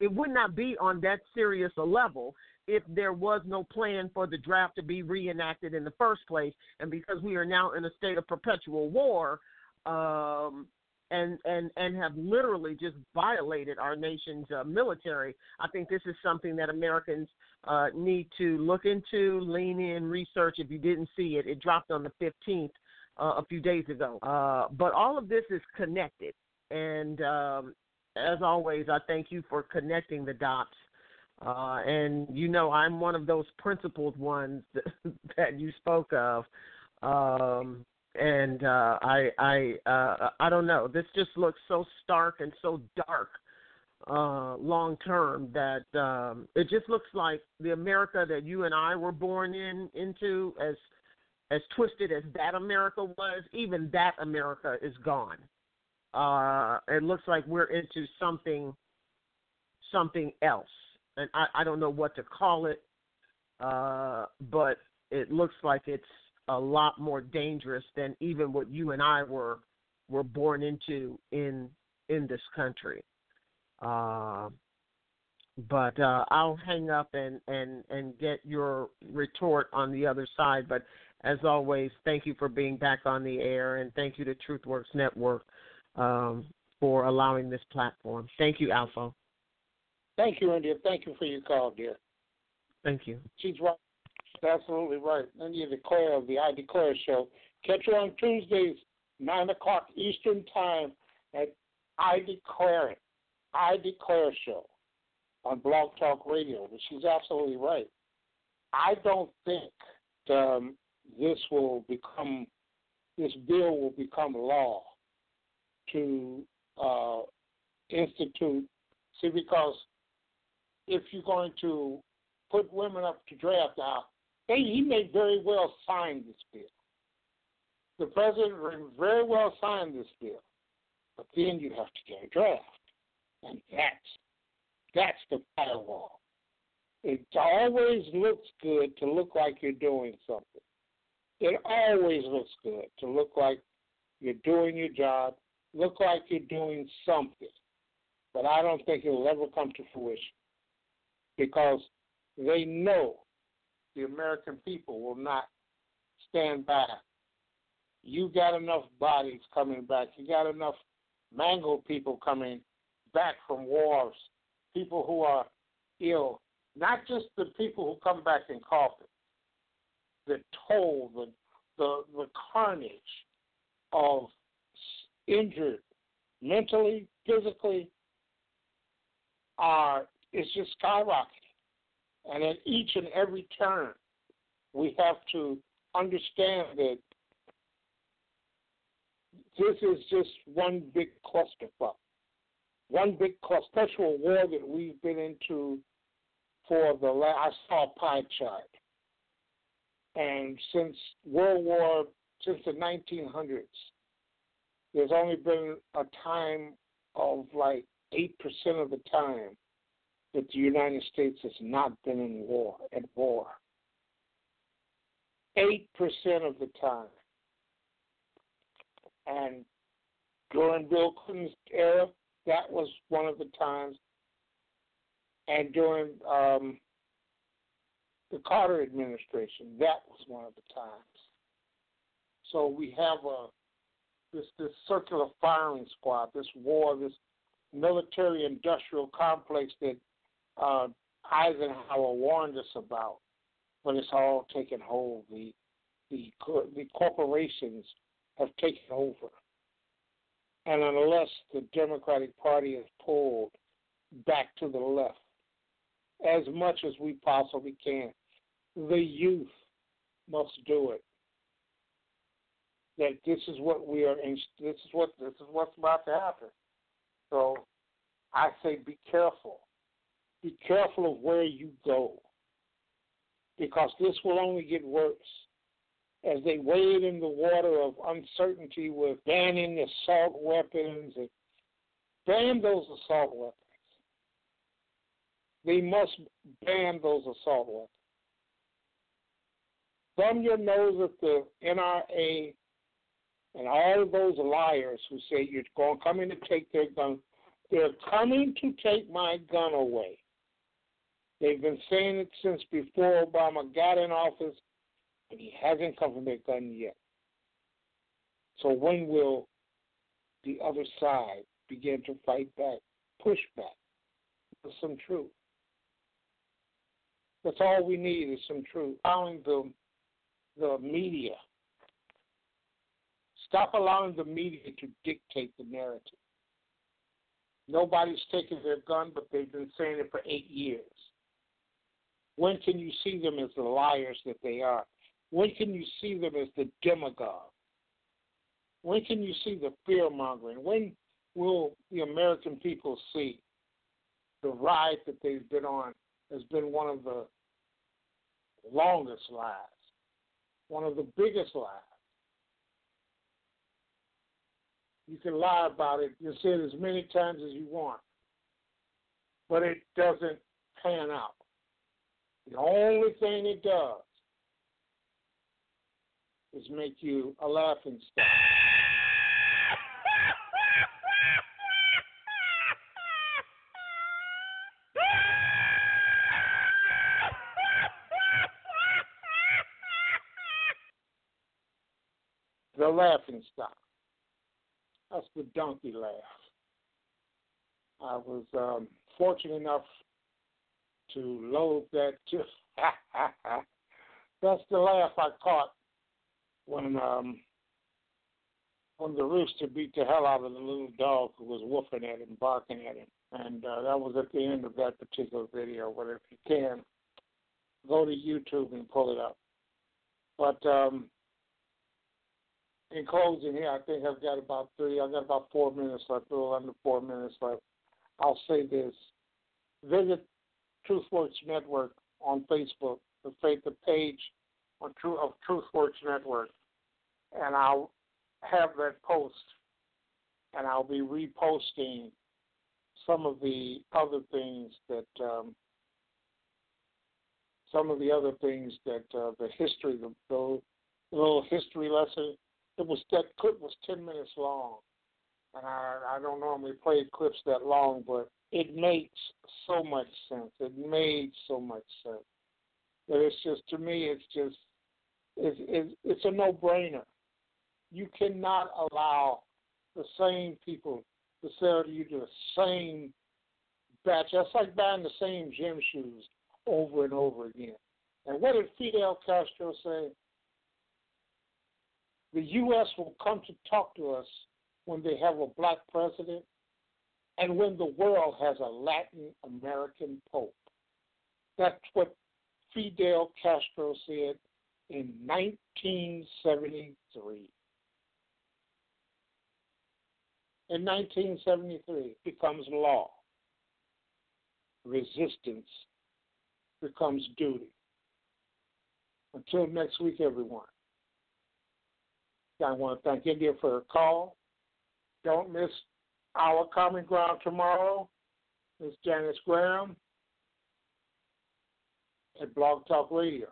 it would not be on that serious a level if there was no plan for the draft to be reenacted in the first place. And because we are now in a state of perpetual war, um, and and and have literally just violated our nation's uh, military, I think this is something that Americans uh, need to look into, lean in, research. If you didn't see it, it dropped on the 15th uh, a few days ago. Uh, but all of this is connected, and um, as always, I thank you for connecting the dots. Uh, and you know, I'm one of those principled ones that, that you spoke of. Um, and uh, I I uh, I don't know. This just looks so stark and so dark uh, long term that um, it just looks like the America that you and I were born in into as as twisted as that America was. Even that America is gone. Uh, it looks like we're into something something else, and I, I don't know what to call it, uh, but it looks like it's a lot more dangerous than even what you and I were were born into in in this country. Uh, but uh, I'll hang up and, and, and get your retort on the other side. But as always, thank you for being back on the air, and thank you to TruthWorks Network um, for allowing this platform. Thank you, ALFO. Thank you, India. Thank you for your call, dear. Thank you. She's right. Absolutely right. India Declare of the I Declare show. Catch her on Tuesdays, 9 o'clock Eastern Time at I Declare It. I Declare show on Blog Talk Radio. But she's absolutely right. I don't think um, this will become, this bill will become law to uh, institute. See, because if you're going to put women up to draft uh, now, they, he may very well sign this bill. The president may very well sign this bill, but then you have to get a draft, and that's that's the firewall. It always looks good to look like you're doing something. It always looks good to look like you're doing your job, look like you're doing something. But I don't think it will ever come to fruition because they know the American people will not stand back. You got enough bodies coming back. You got enough mangled people coming back from wars. People who are ill. Not just the people who come back in coffins. The toll, the the, the carnage of injured mentally, physically, are is just skyrocketing. And at each and every turn, we have to understand that this is just one big clusterfuck, one big perpetual war that we've been into for the last. I saw a pie chart, and since World War, since the 1900s, there's only been a time of like eight percent of the time that the United States has not been in war, at war. 8% of the time. And during Bill Clinton's era, that was one of the times. And during um, the Carter administration, that was one of the times. So we have a this this circular firing squad, this war, this military industrial complex that uh, Eisenhower warned us about, but it's all taken hold. The the the corporations have taken over, and unless the Democratic Party is pulled back to the left as much as we possibly can, the youth must do it. That this is what we are. In, this is what this is what's about to happen. So I say, be careful be careful of where you go because this will only get worse. As they wade in the water of uncertainty with banning assault weapons, and ban those assault weapons. They must ban those assault weapons. Thumb your nose at the NRA and all those liars who say you're going coming to take their gun. They're coming to take my gun away. They've been saying it since before Obama got in office, and he hasn't come from their gun yet. So when will the other side begin to fight back, push back with some truth? That's all we need is some truth. Allowing the the media. Stop allowing the media to dictate the narrative. Nobody's taken their gun, but they've been saying it for eight years. When can you see them as the liars that they are? When can you see them as the demagogue? When can you see the fear mongering? When will the American people see the ride that they've been on has been one of the longest lies, one of the biggest lies. You can lie about it. You say it as many times as you want, but it doesn't pan out. The only thing it does is make you a laughing stock. the laughing stock. That's the donkey laugh. I was um, fortunate enough to load that. To That's the laugh I caught when um, when the rooster beat the hell out of the little dog who was woofing at him, barking at him. And uh, that was at the end of that particular video. But if you can, go to YouTube and pull it up. But um, in closing here, I think I've got about three, I've got about four minutes left, a little under four minutes left. I'll say this. Visit TruthWorks Network on Facebook, the, the page on True, of TruthWorks Network, and I'll have that post, and I'll be reposting some of the other things that um, some of the other things that uh, the history, the, the little history lesson. It was that clip was ten minutes long, and I I don't normally play clips that long, but it makes so much sense. It made so much sense But it's just to me it's just it's it's, it's a no brainer. You cannot allow the same people to sell to you the same batch. That's like buying the same gym shoes over and over again. And what did Fidel Castro say? The U.S. will come to talk to us when they have a black president and when the world has a Latin American pope. That's what Fidel Castro said in 1973. In 1973, becomes law. Resistance becomes duty. Until next week, everyone. I want to thank India for her call. Don't miss our common ground tomorrow. is Janice Graham at Blog Talk Radio.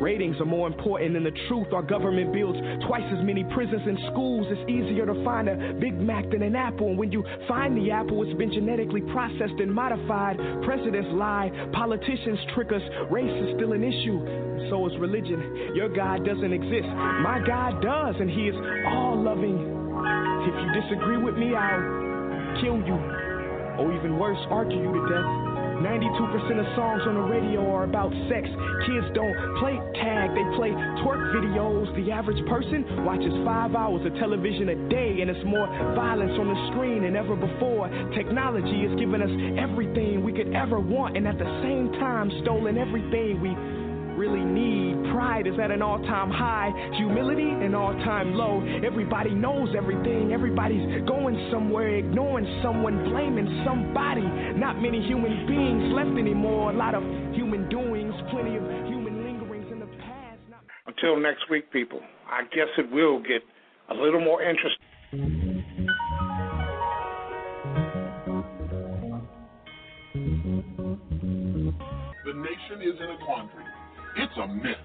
Ratings are more important than the truth. Our government builds twice as many prisons and schools. It's easier to find a Big Mac than an apple. And when you find the apple, it's been genetically processed and modified. Presidents lie, politicians trick us. Race is still an issue. So is religion. Your God doesn't exist. My God does, and He is all loving. If you disagree with me, I'll kill you. Or even worse, argue you to death. 92% of songs on the radio are about sex. Kids don't play tag, they play twerk videos. The average person watches five hours of television a day, and it's more violence on the screen than ever before. Technology has given us everything we could ever want, and at the same time, stolen everything we really need. Pride is at an all time high, humility an all time low. Everybody knows everything, everybody's going somewhere, ignoring someone, blaming somebody. Not many human beings left anymore, a lot of human doings, plenty of human lingerings in the past. Not- Until next week, people, I guess it will get a little more interesting. The nation is in a quandary. It's a mess.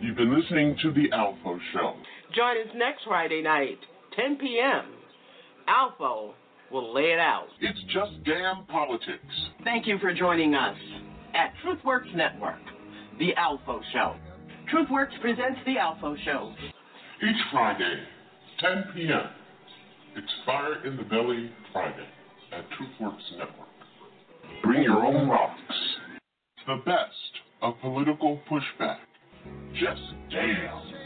You've been listening to The ALFO Show. Join us next Friday night, 10 p.m. ALFO will lay it out. It's just damn politics. Thank you for joining us at TruthWorks Network, The ALFO Show. TruthWorks presents The ALFO Show. Each Friday, 10 p.m. It's Fire in the Belly Friday at TruthWorks Network. Bring your own rocks. The best of political pushback. Just damn.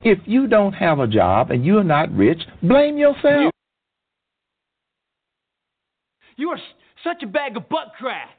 If you don't have a job and you're not rich, blame yourself. You are such a bag of butt cracks.